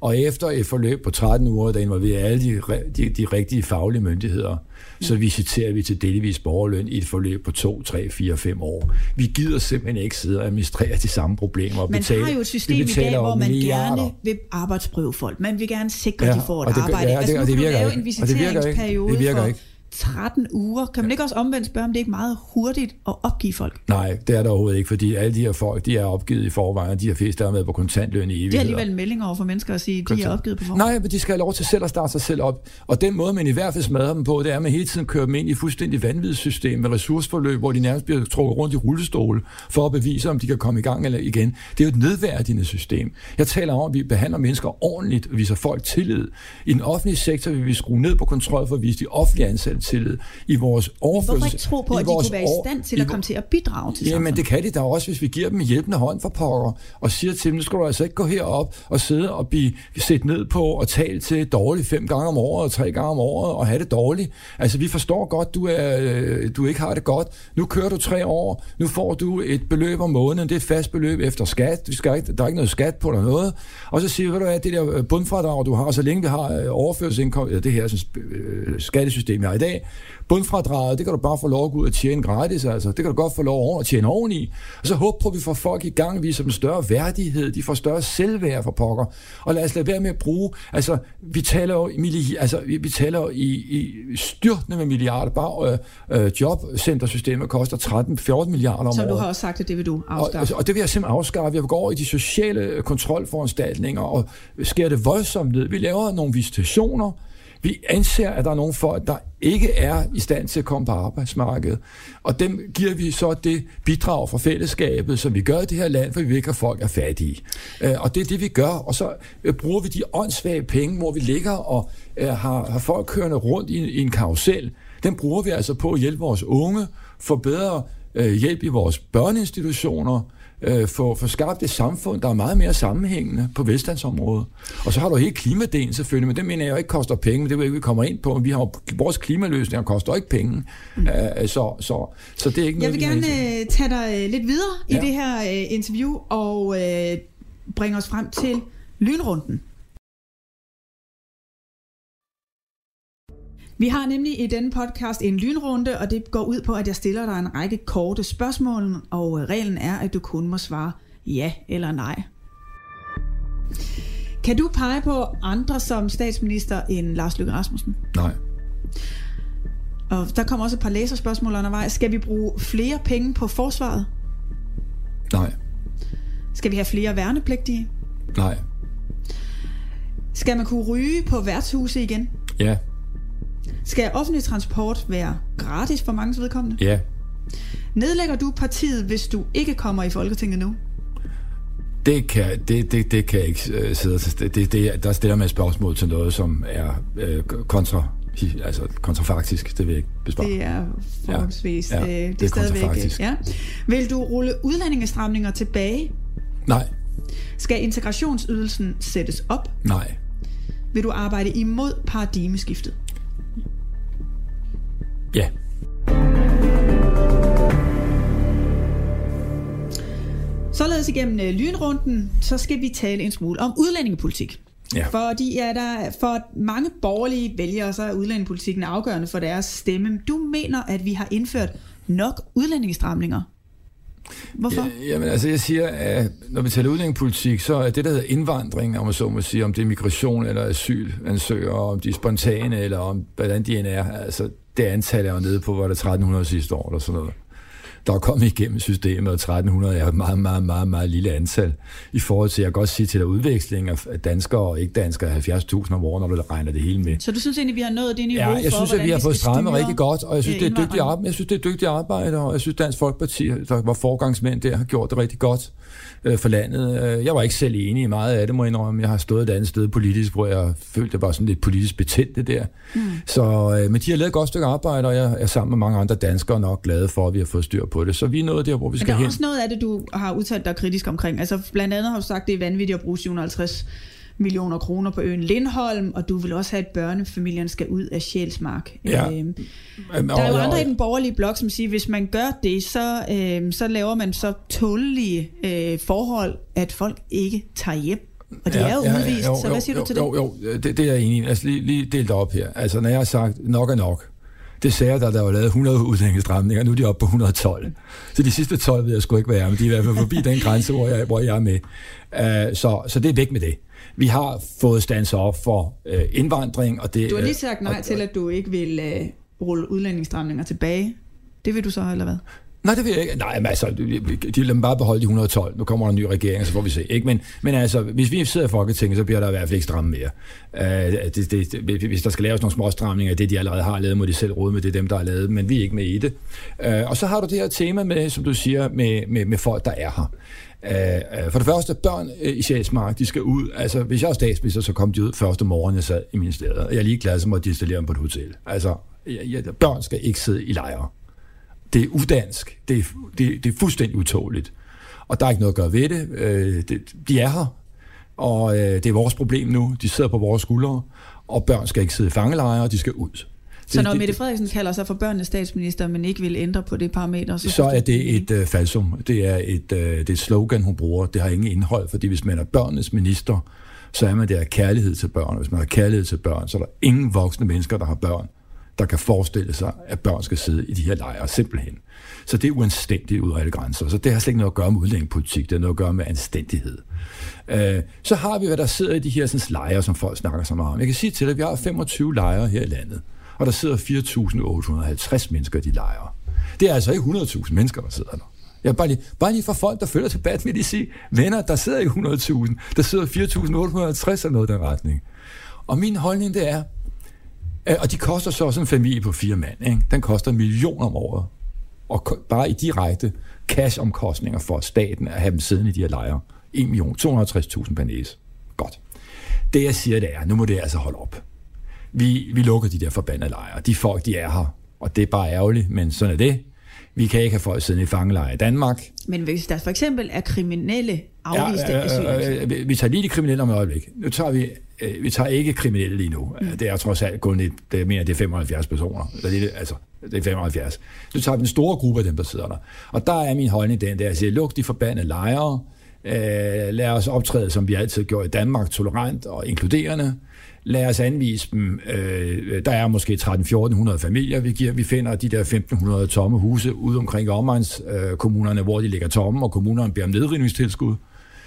Og efter et forløb på 13 uger, der involverer alle de, de, de rigtige faglige myndigheder, så visiterer vi til delvis borgerløn i et forløb på 2, 3, 4, 5 år. Vi gider simpelthen ikke sidde og administrere de samme problemer. Man betale, har jo et system i dag, hvor man milliarder. gerne vil arbejdsprøve folk. Man vil gerne sikre, at ja, de får et og det, arbejde. Ja, det, og det virker ikke. En og det virker ikke. Det virker ikke 13 uger. Kan man ikke også omvendt spørge, om det er ikke meget hurtigt at opgive folk? Nej, det er der overhovedet ikke, fordi alle de her folk, de er opgivet i forvejen, og de her fleste er med på kontantløn i evigheder. Det er alligevel meldinger over for mennesker at sige, at de er opgivet på forvejen. Nej, men de skal have lov til selv at starte sig selv op. Og den måde, man i hvert fald smadrer dem på, det er, at man hele tiden kører dem ind i fuldstændig vanvidssystem med ressourceforløb, hvor de nærmest bliver trukket rundt i rullestol for at bevise, om de kan komme i gang eller igen. Det er jo et nedværdigende system. Jeg taler om, at vi behandler mennesker ordentligt og viser folk tillid. I den offentlige sektor vil vi skrue ned på kontrol for at vise de offentlige ansatte tillid. I vores overførsel... Hvorfor ikke tro på, at de kunne være i stand til at komme til at bidrage til Jamen, men det kan de da også, hvis vi giver dem en hjælpende hånd for pokker, og siger til dem, nu skal du altså ikke gå herop og sidde og blive set ned på og tale til dårligt fem gange om året og tre gange om året og have det dårligt. Altså, vi forstår godt, du, er, øh, du ikke har det godt. Nu kører du tre år, nu får du et beløb om måneden, det er et fast beløb efter skat, du skal ikke, der er ikke noget skat på eller noget. Og så siger du, at det der bundfradrag, du har, så længe vi har øh, overførselsindkomst, ja, det her øh, skattesystem, vi har i dag, bundfradraget, det kan du bare få lov at gå ud og tjene gratis, altså. Det kan du godt få lov at tjene oveni. Og så håber vi får folk i gang, viser dem større værdighed, de får større selvværd for pokker. Og lad os lade være med at bruge, altså, vi taler jo, i, altså, vi, vi taler jo i, i styrtende med milliarder. Bare øh, øh, jobcentersystemet koster 13-14 milliarder om året. Så du har også sagt, at det vil du afskaffe. Og, og det vil jeg simpelthen afskaffe. Jeg vil gå over i de sociale kontrolforanstaltninger og skære det voldsomt ned. Vi laver nogle visitationer, vi anser, at der er nogle folk, der ikke er i stand til at komme på arbejdsmarkedet. Og dem giver vi så det bidrag fra fællesskabet, som vi gør i det her land, for vi vil ikke, at folk er fattige. Øh, og det er det, vi gør. Og så øh, bruger vi de åndssvage penge, hvor vi ligger og øh, har, har folk kørende rundt i, i en karusel. Den bruger vi altså på at hjælpe vores unge, få bedre hjælp i vores børneinstitutioner, øh, få, få skabt et samfund, der er meget mere sammenhængende på velstandsområdet. Og så har du hele klimadelen selvfølgelig, men det mener jeg jo ikke koster penge, men det vil ikke, vi kommer ind på. Vi har vores klimaløsninger koster ikke penge, mm. uh, så, så, så det er ikke jeg noget, Jeg vil gerne øh, tage dig lidt videre ja. i det her uh, interview og uh, bringe os frem til lynrunden. Vi har nemlig i denne podcast en lynrunde, og det går ud på, at jeg stiller dig en række korte spørgsmål, og reglen er, at du kun må svare ja eller nej. Kan du pege på andre som statsminister end Lars Løkke Rasmussen? Nej. Og der kommer også et par læserspørgsmål undervejs. Skal vi bruge flere penge på forsvaret? Nej. Skal vi have flere værnepligtige? Nej. Skal man kunne ryge på værtshuse igen? Ja. Skal offentlig transport være gratis for mange vedkommende? Ja. Nedlægger du partiet, hvis du ikke kommer i Folketinget nu? Det kan, det, det, det kan jeg ikke øh, sidde. Det, det, det, der stiller man et spørgsmål til noget, som er øh, kontra, altså kontrafaktisk. Det vil jeg ikke besvare. Det er forholdsvis. Ja, Ja, øh, det det, er er stadigvæk. kontrafaktisk. Ja. Vil du rulle udlændingestramninger tilbage? Nej. Skal integrationsydelsen sættes op? Nej. Vil du arbejde imod paradigmeskiftet? Ja. Således igennem øh, lynrunden, så skal vi tale en smule om udlændingepolitik. Ja. Fordi ja, der, for mange borgerlige vælgere, så er udlændingepolitikken afgørende for deres stemme. Du mener, at vi har indført nok udlændingestramninger. Hvorfor? Ja, jamen, altså jeg siger, at når vi taler udlændingepolitik, så er det, der hedder indvandring, om man så må sige, om det er migration eller asylansøgere, om de er spontane, eller om hvordan de end er, altså det antal jeg var nede på, var det 1300 sidste år, eller sådan noget. Der er kommet igennem systemet, og 1300 er et meget, meget, meget, meget lille antal. I forhold til, jeg kan godt sige til, at udveksling af danskere og ikke danskere er 70.000 om året, når du regner det hele med. Så du synes egentlig, vi har nået det niveau Ja, jeg for, synes, at vi har fået strammet rigtig godt, og jeg synes, det er dygtige arbejde. Jeg synes, det er dygtige arbejde, og jeg synes, Dansk Folkeparti, der var forgangsmænd der, har gjort det rigtig godt øh, for landet. Øh, Jeg var ikke selv enig i meget af det, må jeg indrømme. Jeg har stået et andet sted politisk, hvor jeg følte, det var sådan lidt politisk betændt det der. Mm. Så, øh, men de har lavet et godt stykke arbejde, og jeg er sammen med mange andre danskere nok glade for, at vi har fået styr på det. Så vi er nået der, hvor vi Men skal der er hen. også noget af det, du har udtalt dig kritisk omkring. Altså blandt andet har du sagt, det er vanvittigt at bruge 750 millioner kroner på øen Lindholm, og du vil også have, at børnefamilierne skal ud af Sjælsmark. Ja. Øhm, Øhm, der er jo andre i den borgerlige blok, som siger, at hvis man gør det, så, øhm, så laver man så tålige øh, forhold, at folk ikke tager hjem. Og de er jo udvist, så hvad siger jo, du til jo, det? Jo, jo, det, det er jeg enig i. Altså lige, lige delt op her. Altså når jeg har sagt, nok er nok, det jeg, da der var lavet 100 udlændingestramninger, nu er de oppe på 112. Så de sidste 12 ved jeg sgu ikke være, men de er i hvert fald forbi den grænse, hvor jeg, hvor jeg er med. Uh, så, så det er væk med det. Vi har fået standset op for uh, indvandring, og det... Du har lige sagt nej og- til, at du ikke vil øh, rulle udlændingsstramninger tilbage. Det vil du så, eller hvad? Nej, det vil jeg ikke. Nej, men altså, de, lader bare beholde de 112. Nu kommer der en ny regering, og så får vi se. Ikke? Men, men altså, hvis vi sidder i Folketinget, så bliver der i hvert fald ikke stramme mere. Uh, det, det, hvis der skal laves nogle små stramninger, det de allerede har lavet, må de selv råde med, det er dem, der har lavet men vi er ikke med i det. Uh, og så har du det her tema med, som du siger, med, med, med folk, der er her. Uh, for det første, børn uh, i Sjælsmark, de skal ud. Altså, hvis jeg var statsminister, så kom de ud første morgen, jeg sad i ministeriet. Jeg er lige glad, så måtte de installere dem på et hotel. Altså, jeg, jeg, børn skal ikke sidde i lejre det er udansk. Det er, det, det er fuldstændig utåligt. Og der er ikke noget at gøre ved det. Øh, det de er her, og øh, det er vores problem nu. De sidder på vores skuldre, og børn skal ikke sidde i fangelejre, de skal ud. Så når Mette Frederiksen kalder sig for børnenes statsminister, men ikke vil ændre på det parameter, så, så er det et øh, falsum. Det er et, øh, det er et slogan, hun bruger. Det har ingen indhold, fordi hvis man er børnenes minister, så er man der kærlighed til børn. Hvis man har kærlighed til børn, så er der ingen voksne mennesker, der har børn, der kan forestille sig, at børn skal sidde i de her lejre, simpelthen. Så det er uanstændigt ud af grænser. Så det har slet ikke noget at gøre med udlændingepolitik, det har noget at gøre med anstændighed. Øh, så har vi, hvad der sidder i de her sådan, lejre, som folk snakker så meget om. Jeg kan sige til dig, at vi har 25 lejre her i landet, og der sidder 4.850 mennesker i de lejre. Det er altså ikke 100.000 mennesker, der sidder der. Jeg bare lige, bare lige for folk, der følger debat, vil de sige, venner, der sidder ikke 100.000, der sidder 4.850 eller noget i den retning. Og min holdning, det er, Øh, og de koster så også en familie på fire mand. Ikke? Den koster en million om året. Og bare i direkte cash-omkostninger for staten at have dem siddende i de her lejre. 1 million, 250.000 per næse. Godt. Det jeg siger, det er, nu må det altså holde op. Vi, vi lukker de der forbandede lejre. De folk, de er her. Og det er bare ærgerligt, men sådan er det. Vi kan ikke have folk siddende i fangelejre i Danmark. Men hvis der for eksempel er kriminelle afviste Ja, ja, øh, øh, øh, vi tager lige de kriminelle om et øjeblik. Nu tager vi, øh, vi tager ikke kriminelle lige nu. Mm. Det er trods alt kun et, det er mere, det er 75 personer. Det, er- altså, det er 75. Nu tager vi den store gruppe af dem, der sidder der. Og der er min holdning den, der jeg siger, luk de forbandede lejre. Øh, lad os optræde, som vi altid gjort i Danmark, tolerant og inkluderende. Lad os anvise dem. Øh, der er måske 13-1400 familier, vi giver. Vi finder de der 1500 tomme huse ude omkring omegns øh, kommunerne, hvor de ligger tomme, og kommunerne beder om nedrivningstilskud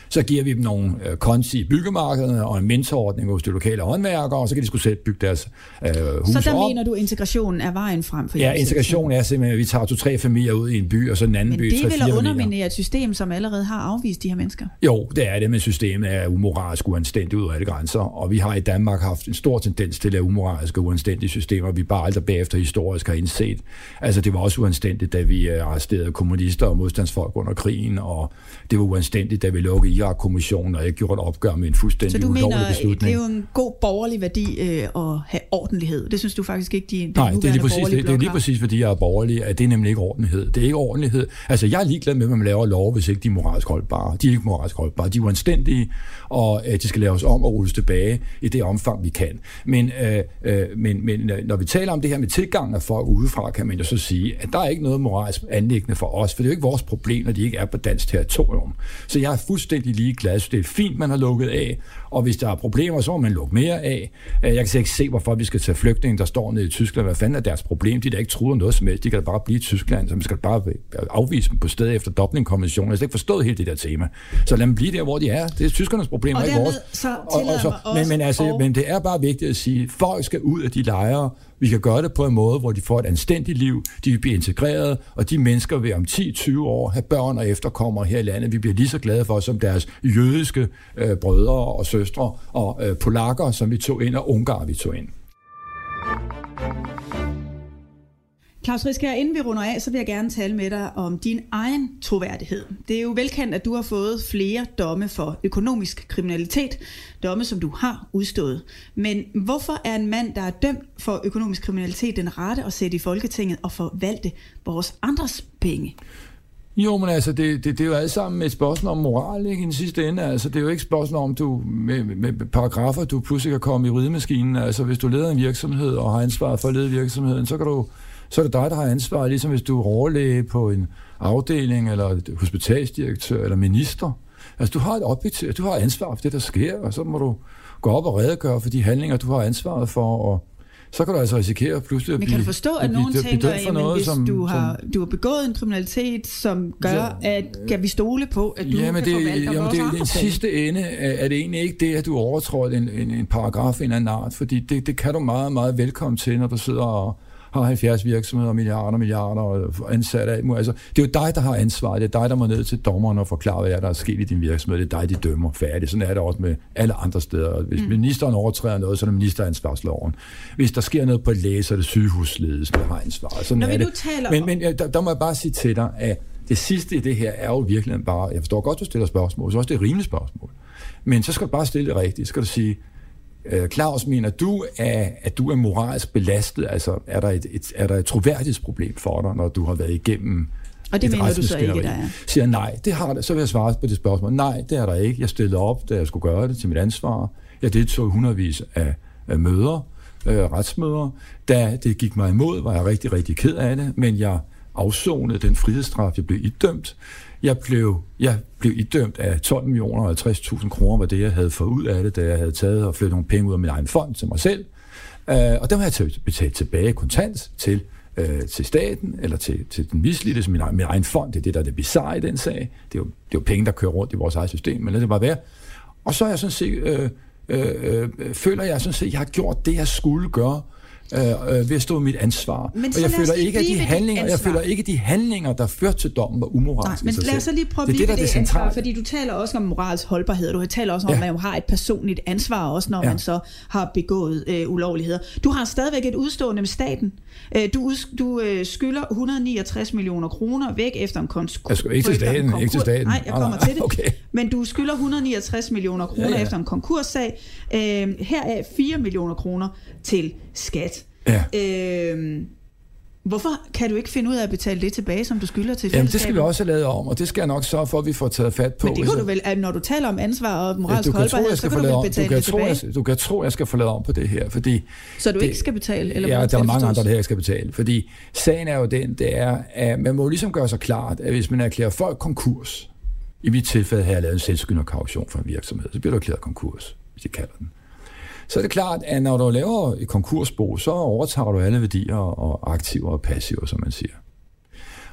Så giver vi dem nogle øh, konti i byggemarkederne og en mentorordning hos de lokale håndværkere, og så kan de skulle selv bygge deres øh, hus Så der op. mener du, at integrationen er vejen frem for Ja, integration er simpelthen, at vi tager to-tre familier ud i en by, og så en anden Men by, det familier. underminere et system, som allerede har afvist de her mennesker? Jo, det er det, men systemet er umoralsk uanstændigt ud af alle grænser, og vi har i Danmark haft en stor tendens til at lave umoralske uanstændige systemer, vi bare aldrig bagefter historisk har indset. Altså, det var også uanstændigt, da vi øh, arresterede kommunister og modstandsfolk under krigen, og det var uanstændigt, da vi lukkede Irak-kommissionen, og jeg gjorde et opgør med en Så fuldstændig du ulovlig mener, det beslutning. er jo en god borgerlig værdi øh, at have ordentlighed. Det synes du faktisk ikke, de, Nej, det er, lige præcis, det, det er lige præcis, fordi jeg er borgerlig, at det er nemlig ikke ordentlighed. Det er ikke ordentlighed. Altså, jeg er ligeglad med, at man laver lov, hvis ikke de er moralsk holdbare. De er ikke moralsk holdbare. De er uanstændige, og øh, de skal laves om og rulles tilbage i det omfang, vi kan. Men, øh, øh, men, men øh, når vi taler om det her med tilgang af folk udefra, kan man jo så sige, at der er ikke noget moralsk anlæggende for os, for det er jo ikke vores problem, når de ikke er på dansk territorium. Så jeg er fuldstændig ligeglad. Så det er fint, man har lukket af, og hvis der er problemer, så må man lukke mere af. Øh, Jeg kan slet ikke se, hvorfor vi skal tage flygtninge, der står nede i Tyskland. Hvad fanden er deres problem? De er da ikke truet af noget som helst. De kan da bare blive i Tyskland, så man skal bare afvise dem på stedet efter Dublin-konventionen. Jeg har slet ikke forstået hele det der tema. Så lad dem blive der, hvor de er. Det er tyskernes problem, Og ikke vores. så Og- og så- men, men, altså, at- men det er bare vigtigt at sige, at folk skal ud af de lejre. Vi kan gøre det på en måde, hvor de får et anstændigt liv, de vil blive integreret, og de mennesker vil om 10-20 år have børn og efterkommere her i landet. Vi bliver lige så glade for som deres jødiske øh, brødre og søstre og øh, polakker, som vi tog ind, og ungar, vi tog ind. Claus Risker, inden vi runder af, så vil jeg gerne tale med dig om din egen troværdighed. Det er jo velkendt, at du har fået flere domme for økonomisk kriminalitet, domme som du har udstået. Men hvorfor er en mand, der er dømt for økonomisk kriminalitet, den rette at sætte i Folketinget og forvalte vores andres penge? Jo, men altså, det, det, det er jo alt sammen et spørgsmål om moral, ikke, i den sidste ende. Altså, det er jo ikke et spørgsmål om, du med, med paragrafer, du pludselig kan komme i ridemaskinen. Altså, hvis du leder en virksomhed og har ansvar for at lede virksomheden, så, kan du, så er det dig, der har ansvar, ligesom hvis du er overlæge på en afdeling, eller hospitalsdirektør, eller minister. Altså, du har et objektiv, du har ansvar for det, der sker, og så må du gå op og redegøre for de handlinger, du har ansvaret for, og så kan du altså risikere pludselig at Men blive kan du forstå, at blive- nogen blive tænker, at noget, hvis som- du, har, som- du har begået en kriminalitet, som gør, Ja. at kan vi stole på, at du Ja, kan men det, forvalte jamen, vores det, andre det, sidste ende er, er det egentlig ikke det, at du overtrådte en, en, en paragraf af en anden art, fordi det, det kan du meget, meget velkommen til, når du sidder og har 70 virksomheder, milliarder milliarder og ansatte muligt. Altså, det er jo dig, der har ansvaret. Det er dig, der må ned til dommeren og forklare, hvad er, der er sket i din virksomhed. Det er dig, de dømmer færdigt. Sådan er det også med alle andre steder. Hvis mm. ministeren overtræder noget, så er det ministeransvarsloven. Hvis der sker noget på et læge, så er det sygehusledelsen, der har ansvaret. Sådan Når er det. taler men, men der, der må jeg bare sige til dig, at det sidste i det her er jo virkelig bare, jeg forstår godt, du stiller spørgsmål, så også det er et rimeligt spørgsmål. Men så skal du bare stille det rigtigt. Så skal du sige, øh, Claus, mener du, at, at du er moralsk belastet? Altså, er der et, et, er der et troværdighedsproblem for dig, når du har været igennem Og det et mener du så ikke, der er? Siger nej, det har der. Så vil jeg svare på det spørgsmål. Nej, det er der ikke. Jeg stillede op, da jeg skulle gøre det til mit ansvar. Jeg deltog hundredvis af, af møder, øh, retsmøder. Da det gik mig imod, var jeg rigtig, rigtig ked af det, men jeg afsonede den frihedsstraf, jeg blev idømt. Jeg blev, jeg blev idømt af 12 millioner og 50.000 kroner, var det, jeg havde fået ud af det, da jeg havde taget og flyttet nogle penge ud af min egen fond til mig selv. Uh, og dem har jeg betalt tilbage kontant til, uh, til staten, eller til, til den mislidte, som min, egen- min egen fond. Det er det, der er det bizarre i den sag. Det er, jo, det er jo penge, der kører rundt i vores eget system, men lad det bare være. Og så er jeg sådan set, øh, øh, øh, føler jeg sådan set, at jeg har gjort det, jeg skulle gøre, øh, øh, ved at stå mit ansvar. Men og jeg føler ikke, at de handlinger, jeg føler ikke, at de handlinger, der førte til dommen, var Nej, umoralske men i sig lad os så lige prøve at det er blive det, er det det ansvar, centrale. fordi du taler også om moralsk holdbarhed, og du taler også om, Ja. at man jo har et personligt ansvar, også når Ja. man så har begået øh, ulovligheder. Du har stadigvæk et udstående med staten. Øh, du du øh, skylder 169 millioner kroner væk efter en konkurs. Jeg skal ikke til staten, ikke til staten. Nej, jeg Nej, kommer nej, til det. okay. Men du skylder 169 millioner kroner Ja, ja. efter en konkurssag. Øh, her er 4 millioner kroner til skat. Ja. Øh, hvorfor kan du ikke finde ud af at betale det tilbage, som du skylder til Jamen, det skal vi også have lavet om, og det skal jeg nok sørge for, at vi får taget fat på. Men det kunne jeg- du vel, at når du taler om ansvar og Ja, moralsk du kan tro, holdbarhed, så kan du vel om. Du betale kan, det tro, tilbage. jeg, du kan tro, jeg skal få lavet om på det her, fordi... Så du det- ikke skal betale? Eller ja, der er mange andre, der her skal betale. Fordi sagen er jo den, det er, at man må ligesom gøre sig klart, at hvis man erklærer folk konkurs, i mit tilfælde har jeg lavet en selvskynderkaution for en virksomhed, så bliver du erklæret konkurs, hvis de kalder den. Så er det klart, at når du laver et konkursbo, så overtager du alle værdier og aktiver og passiver, som man siger.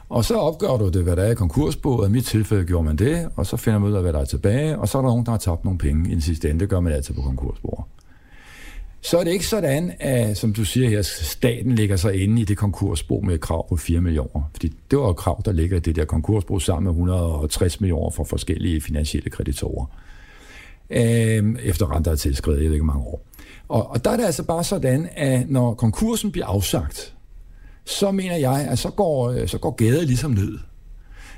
Og så opgør du det, hvad der er i konkursboet. I mit tilfælde gjorde man det, og så finder man ud af, hvad der er tilbage, og så er der nogen, der har tabt nogle penge i den sidste ende. Det gør man altid på konkursbordet. Så er det ikke sådan, at, som du siger her, staten ligger sig inde i det konkursbo med et krav på 4 millioner. Fordi det var et krav, der ligger i det der konkursbo sammen med 160 millioner fra forskellige finansielle kreditorer. Øhm, efter renter er tilskrevet, jeg ved ikke mange år. Og, og der er det altså bare sådan, at når konkursen bliver afsagt, så mener jeg, at så går, øh, så går gaden ligesom ned.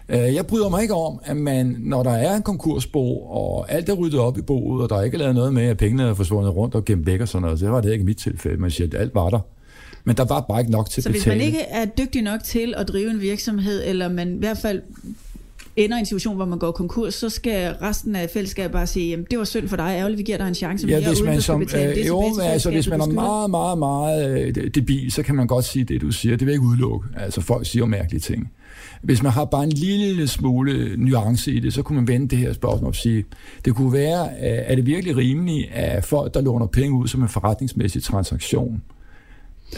Øh, jeg bryder mig ikke om, at man, når der er en konkursbo, og alt er ryddet op i boet, og der er ikke lavet noget med, at pengene er forsvundet rundt og gemt væk og sådan noget, så var det ikke mit tilfælde. Man siger, at alt var der. Men der var bare ikke nok til så at betale. Så hvis man ikke er dygtig nok til at drive en virksomhed, eller man i hvert fald ender i en situation, hvor man går konkurs, så skal resten af fællesskabet bare sige, jamen, det var synd for dig, ærgerligt, vi giver dig en chance ja, mere, hvis uden man som, betale det øh, jo, altså, hvis man er meget, meget, meget øh, debil, så kan man godt sige det, du siger. Det vil ikke udelukke. Altså, folk siger mærkelige ting. Hvis man har bare en lille smule nuance i det, så kunne man vende det her spørgsmål og sige, det kunne være, øh, er det virkelig rimeligt, at folk, der låner penge ud som en forretningsmæssig transaktion,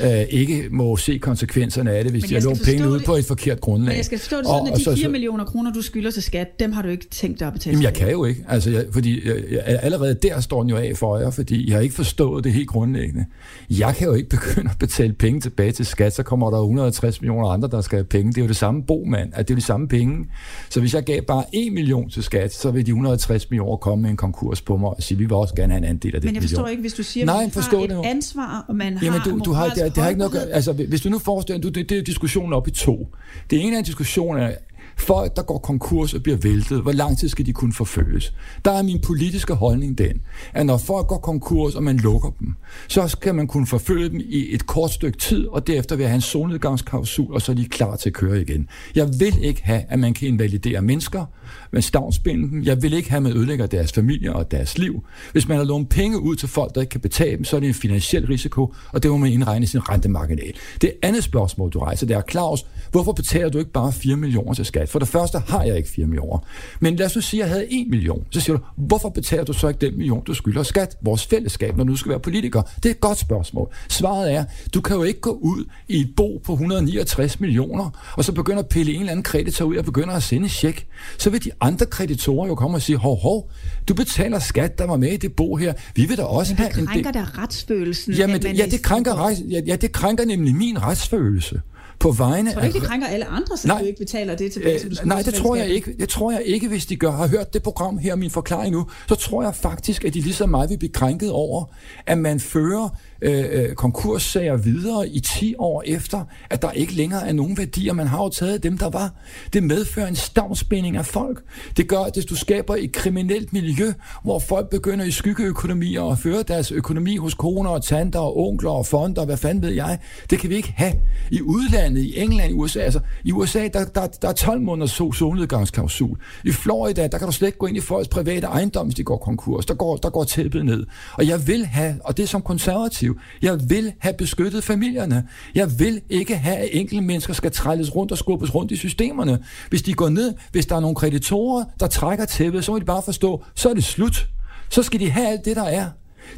øh, ikke må se konsekvenserne af det, hvis de har lånt penge ud på et forkert grundlag. Men jeg skal forstå det sådan, og, at de 4 så, millioner kroner, du skylder til skat, dem har du ikke tænkt dig at betale Jamen, jeg kan jo ikke. Altså, jeg, fordi jeg, jeg, allerede der står den jo af for jer, fordi jeg har ikke forstået det helt grundlæggende. Jeg kan jo ikke begynde at betale penge tilbage til skat, så kommer der 160 millioner andre, der skal have penge. Det er jo det samme bo, mand. At det er de samme penge. Så hvis jeg gav bare 1 million til skat, så vil de 160 millioner komme med en konkurs på mig og sige, vi vil også gerne have en andel af det Men jeg forstår million. ikke, hvis du siger, Nej, at man har et ansvar, og man Jamen, har du, du har, det, det har ikke noget, altså, hvis du nu forestiller dig, det, det er diskussionen op i to. Det ene er en diskussion af, folk, der går konkurs og bliver væltet, hvor lang tid skal de kunne forfølges? Der er min politiske holdning den, at når folk går konkurs, og man lukker dem, så skal man kunne forfølge dem i et kort stykke tid, og derefter vil have en solnedgangsklausul, og så er de klar til at køre igen. Jeg vil ikke have, at man kan invalidere mennesker, med stavnsbinde dem. Jeg vil ikke have, at man ødelægger deres familie og deres liv. Hvis man har lånt penge ud til folk, der ikke kan betale dem, så er det en finansiel risiko, og det må man indregne i sin rentemarginal. Det andet spørgsmål, du rejser, det er, Claus, hvorfor betaler du ikke bare 4 millioner til skat? For det første har jeg ikke 4 millioner. Men lad os nu sige, at jeg havde 1 million. Så siger du, hvorfor betaler du så ikke den million, du skylder skat? Vores fællesskab, når du skal være politiker. Det er et godt spørgsmål. Svaret er, du kan jo ikke gå ud i et bo på 169 millioner, og så begynder at pille en eller anden kreditor ud og begynder at sende check. Så vil de andre kreditorer jo komme og sige, hov, hov, du betaler skat, der var med i det bo her. Vi vil da også Men det have en krænker da retsfølelsen. Jamen, det, ja, det krænker, ja, det krænker nemlig min retsfølelse. På vegne Tror du ikke, det krænker alle andre, så Nej. du ikke betaler det tilbage, som du Øh, nej, det tror jeg ikke. Det tror jeg ikke, hvis de gør, har hørt det program her, min forklaring nu. Så tror jeg faktisk, at de lige så meget vil blive krænket over, at man fører Øh, øh, konkurssager videre i 10 år efter, at der ikke længere er nogen værdier. Man har jo taget dem, der var. Det medfører en stavnsbinding af folk. Det gør, at du skaber et kriminelt miljø, hvor folk begynder i skyggeøkonomier og føre deres økonomi hos koner og tanter og onkler og fonder, hvad fanden ved jeg. Det kan vi ikke have. I udlandet, i England, i USA, altså i USA, der, der, der er 12 måneders sol- solnedgangsklausul. I Florida, der kan du slet ikke gå ind i folks private ejendom, hvis de går konkurs. Der går, der går tæppet ned. Og jeg vil have, og det er som konservativ, jeg vil have beskyttet familierne. Jeg vil ikke have, at enkelte mennesker skal trælles rundt og skubbes rundt i systemerne. Hvis de går ned, hvis der er nogle kreditorer, der trækker tæppet, så må de bare forstå, så er det slut. Så skal de have alt det, der er.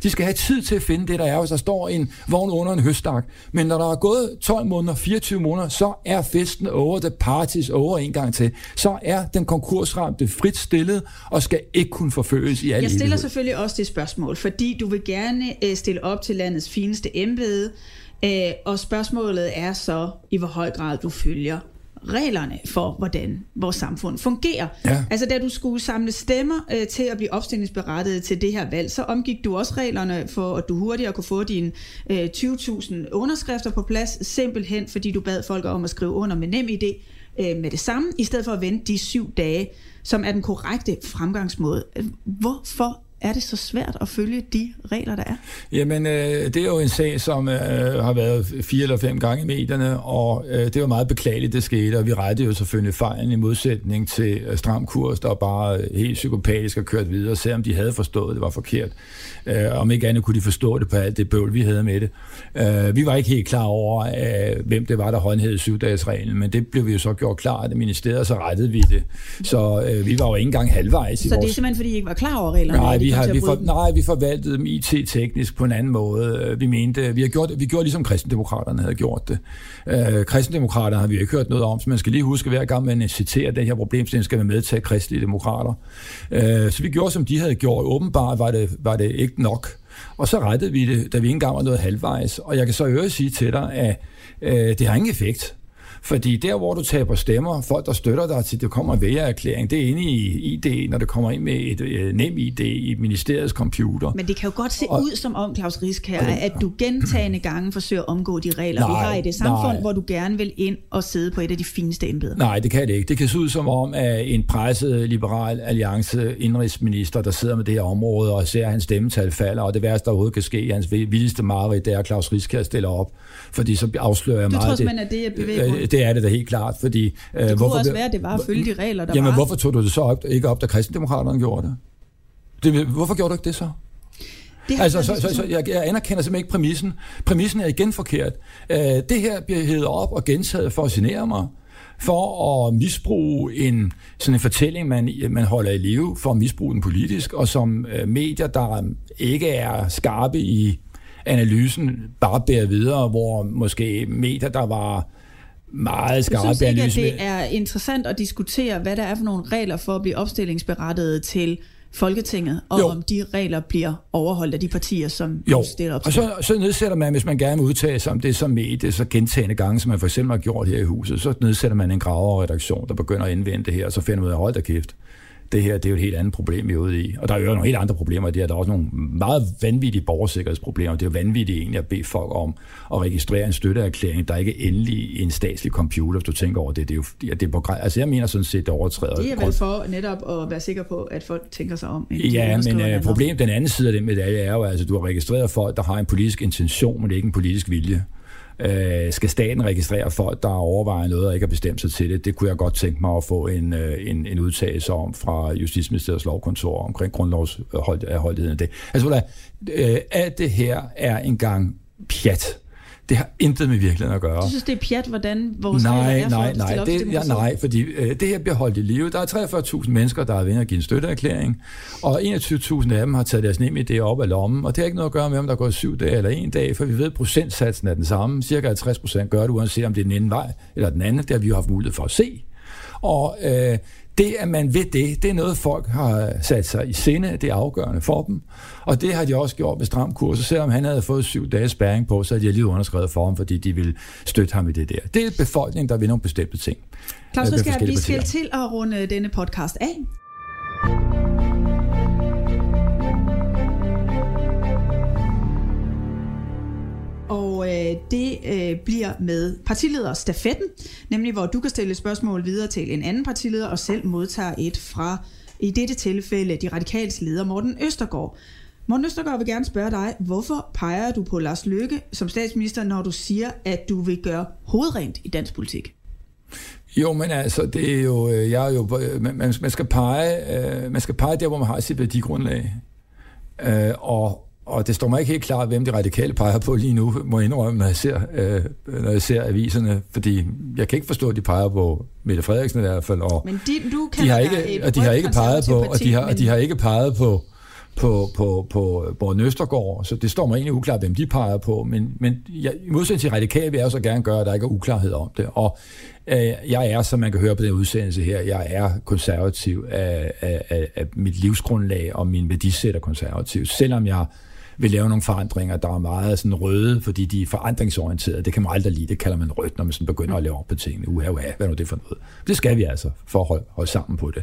De skal have tid til at finde det, der er, hvis der står en vogn under en høstak. Men når der er gået 12 måneder, 24 måneder, så er festen over, the parties over en gang til. Så er den konkursramte frit stillet og skal ikke kunne forfølges i alle Jeg stiller evighed. selvfølgelig også det spørgsmål, fordi du vil gerne øh, stille op til landets fineste embede, øh, og spørgsmålet er så, i hvor høj grad du følger reglerne for, hvordan vores samfund fungerer. Ja. Altså, da du skulle samle stemmer øh, til at blive opstillingsberettiget til det her valg, så omgik du også reglerne for, at du hurtigere kunne få dine øh, 20.000 underskrifter på plads, simpelthen fordi du bad folk om at skrive under med nem idé øh, med det samme, i stedet for at vente de syv dage, som er den korrekte fremgangsmåde. Øh, Hvorfor er det så svært at følge de regler, der er? Jamen, øh, det er jo en sag, som øh, har været fire eller fem gange i medierne, og øh, det var meget beklageligt, det skete, og vi rettede jo selvfølgelig fejlen i modsætning til øh, Stram Kurs, der bare øh, helt psykopatisk har kørt videre, selvom de havde forstået, at det var forkert. Øh, om ikke andet kunne de forstå det på alt det bøvl, vi havde med det. Øh, vi var ikke helt klar over, øh, hvem det var, der håndhævede syvdagesreglen, men det blev vi jo så gjort klart af ministeriet, så rettede vi det. Så øh, vi var jo ikke engang halvvejs i Så det er vores... simpelthen, fordi I ikke var klar over reglerne? Nej, vi vi har, vi for, nej, vi forvaltede dem IT-teknisk på en anden måde. Vi mente, vi har gjort, vi gjorde ligesom kristendemokraterne havde gjort det. Øh, kristendemokraterne har vi ikke hørt noget om, så man skal lige huske, hver gang man citerer den her problemstilling, skal man medtage kristelige demokrater. Øh, så vi gjorde, som de havde gjort. Åbenbart var det, var det ikke nok. Og så rettede vi det, da vi ikke engang var noget halvvejs. Og jeg kan så øvrigt sige til dig, at øh, det har ingen effekt. Fordi der, hvor du taber stemmer, folk, der støtter dig til, det kommer en vælgererklæring, det er inde i ID, når det kommer ind med et øh, nem ID i ministeriets computer. Men det kan jo godt se og, ud som om, Claus Risk her, at du gentagende gange forsøger at omgå de regler, nej, vi har i det samfund, nej. hvor du gerne vil ind og sidde på et af de fineste embeder. Nej, det kan det ikke. Det kan se ud som om, at en presset liberal alliance indrigsminister, der sidder med det her område og ser, at hans stemmetal falder, og det værste, der overhovedet kan ske, hans vildeste mareridt, det er, at Claus Risk stiller op. Fordi så afslører jeg du meget... Tror at det er? Det er det da helt klart, fordi... Det øh, kunne hvorfor, også være, at det var at følge de regler, der jamen, var. hvorfor tog du det så op, ikke op, da kristendemokraterne gjorde det? det? Hvorfor gjorde du ikke det så? Det altså, så, så, så jeg, jeg anerkender simpelthen ikke præmissen. Præmissen er igen forkert. Uh, det her bliver hævet op og gentaget for at genere mig for at misbruge en sådan en fortælling, man, man holder i live, for at misbruge den politisk, og som uh, medier, der ikke er skarpe i analysen, bare bærer videre, hvor måske medier, der var meget skarpe Jeg synes ikke, at det er interessant at diskutere, hvad der er for nogle regler for at blive opstillingsberettiget til Folketinget, og jo. om de regler bliver overholdt af de partier, som jo. stiller op og så, så nedsætter man, hvis man gerne vil udtale sig om det som medie, så gentagende gange, som man for eksempel har gjort her i huset, så nedsætter man en graverredaktion, der begynder at indvende det her, og så finder man ud af, hold da kæft det her det er jo et helt andet problem, vi er ude i. Og der er jo nogle helt andre problemer i det her. Der er også nogle meget vanvittige borgersikkerhedsproblemer. Det er jo vanvittigt egentlig at bede folk om at registrere en støtteerklæring, der ikke er endelig i en statslig computer, hvis du tænker over det. Det er jo det er på, altså jeg mener sådan set, det overtræder. Det er vel for netop at være sikker på, at folk tænker sig om. Ja, men uh, problemet, den anden side af den medalje er jo, at altså, du har registreret folk, der har en politisk intention, men ikke en politisk vilje. Øh, skal staten registrere folk, der overvejer noget og ikke har bestemt sig til det? Det kunne jeg godt tænke mig at få en, øh, en, en udtalelse om fra Justitsministeriets lovkontor omkring grundlovsholdigheden øh, af det. Altså, hvad, øh, alt det her er engang pjat. Det har intet med virkeligheden at gøre. Du synes, det er pjat, hvordan vores nej, er nej, nej, det, ja, nej, fordi øh, det her bliver holdt i live. Der er 43.000 mennesker, der har været at give en støtteerklæring, og 21.000 af dem har taget deres nemme idé op af lommen, og det har ikke noget at gøre med, om der går syv dage eller en dag, for vi ved, at procentsatsen er den samme. Cirka 50 procent gør det, uanset om det er den ene vej eller den anden. Det har vi jo haft mulighed for at se. Og øh, det, at man ved det, det er noget, folk har sat sig i sinde, det er afgørende for dem. Og det har de også gjort med stram kurs, og selvom han havde fået syv dages spæring på, så havde de lige underskrevet for ham, fordi de ville støtte ham i det der. Det er befolkningen, der vil nogle bestemte ting. Claus, så skal vi skal til at runde denne podcast af. Og øh, det øh, bliver med partilederstafetten, nemlig hvor du kan stille spørgsmål videre til en anden partileder, og selv modtager et fra, i dette tilfælde, de radikals leder Morten Østergaard. Morten Østergaard vil gerne spørge dig, hvorfor peger du på Lars Løkke som statsminister, når du siger, at du vil gøre hovedrent i dansk politik? Jo, men altså, det er jo, øh, jeg er jo, øh, man, man, skal pege, øh, man skal pege der, hvor man har sit værdigrundlag. og, og det står mig ikke helt klart, hvem de radikale peger på lige nu, må jeg indrømme, når jeg ser, øh, når jeg ser aviserne, fordi jeg kan ikke forstå, at de peger på Mette Frederiksen i hvert fald. Og men de, du kan de har ikke, og de har ikke peget på, og de har, men... og de har ikke peget på, på, på, på Borg Østergaard, så det står mig egentlig uklart, hvem de peger på, men, men jeg, i modsætning til radikale vil jeg også gerne gøre, at der ikke er uklarhed om det, og øh, jeg er, som man kan høre på den udsendelse her, jeg er konservativ af, af, af, af mit livsgrundlag, og min værdisæt er konservativ, selvom jeg vil lave nogle forandringer, der er meget sådan røde, fordi de er forandringsorienterede. Det kan man aldrig lide. Det kalder man rødt, når man sådan begynder at lave op på tingene. Uha, uha, hvad er nu det for noget? Det skal vi altså, for at holde, holde sammen på det.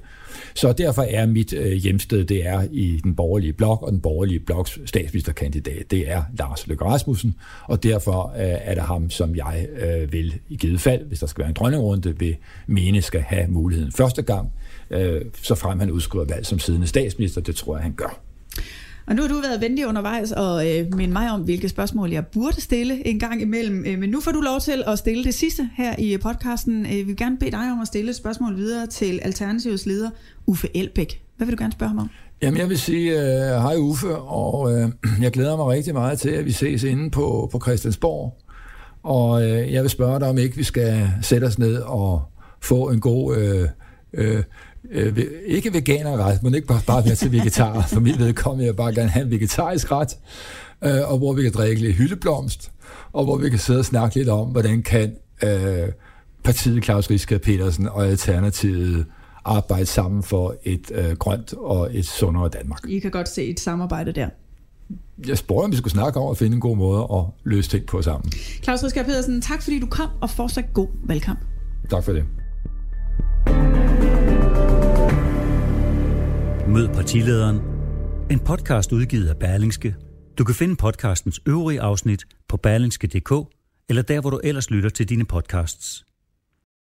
Så derfor er mit øh, hjemsted, det er i den borgerlige blok, og den borgerlige bloks statsministerkandidat, det er Lars Løkke Rasmussen, og derfor øh, er det ham, som jeg øh, vil i givet fald, hvis der skal være en dronningrunde, vil mene skal have muligheden første gang, øh, så frem han udskriver valg som siddende statsminister. Det tror jeg, han gør. Og nu har du været venlig undervejs og øh, minde mig om, hvilke spørgsmål jeg burde stille en gang imellem. Øh, men nu får du lov til at stille det sidste her i øh, podcasten. Øh, vi vil gerne bede dig om at stille et spørgsmål videre til Alternativets leder, Uffe Elbæk. Hvad vil du gerne spørge ham om? Jamen, jeg vil sige øh, hej Uffe, og øh, jeg glæder mig rigtig meget til, at vi ses inde på, på Christiansborg. Og øh, jeg vil spørge dig, om ikke vi skal sætte os ned og få en god Øh, øh, øh, ikke veganerret, men ikke bare, bare være til vegetarer. For mit vedkommende jeg bare gerne have en vegetarisk ret, øh, og hvor vi kan drikke lidt hyldeblomst, og hvor vi kan sidde og snakke lidt om, hvordan kan øh, partiet Claus Riske Petersen og Alternativet arbejde sammen for et øh, grønt og et sundere Danmark. I kan godt se et samarbejde der. Jeg spurgte, om vi skulle snakke om at finde en god måde at løse ting på sammen. Claus Riske Petersen, tak fordi du kom, og fortsat god velkommen. Tak for det. Mød partilederen. En podcast udgivet af Berlingske. Du kan finde podcastens øvrige afsnit på berlingske.dk eller der, hvor du ellers lytter til dine podcasts.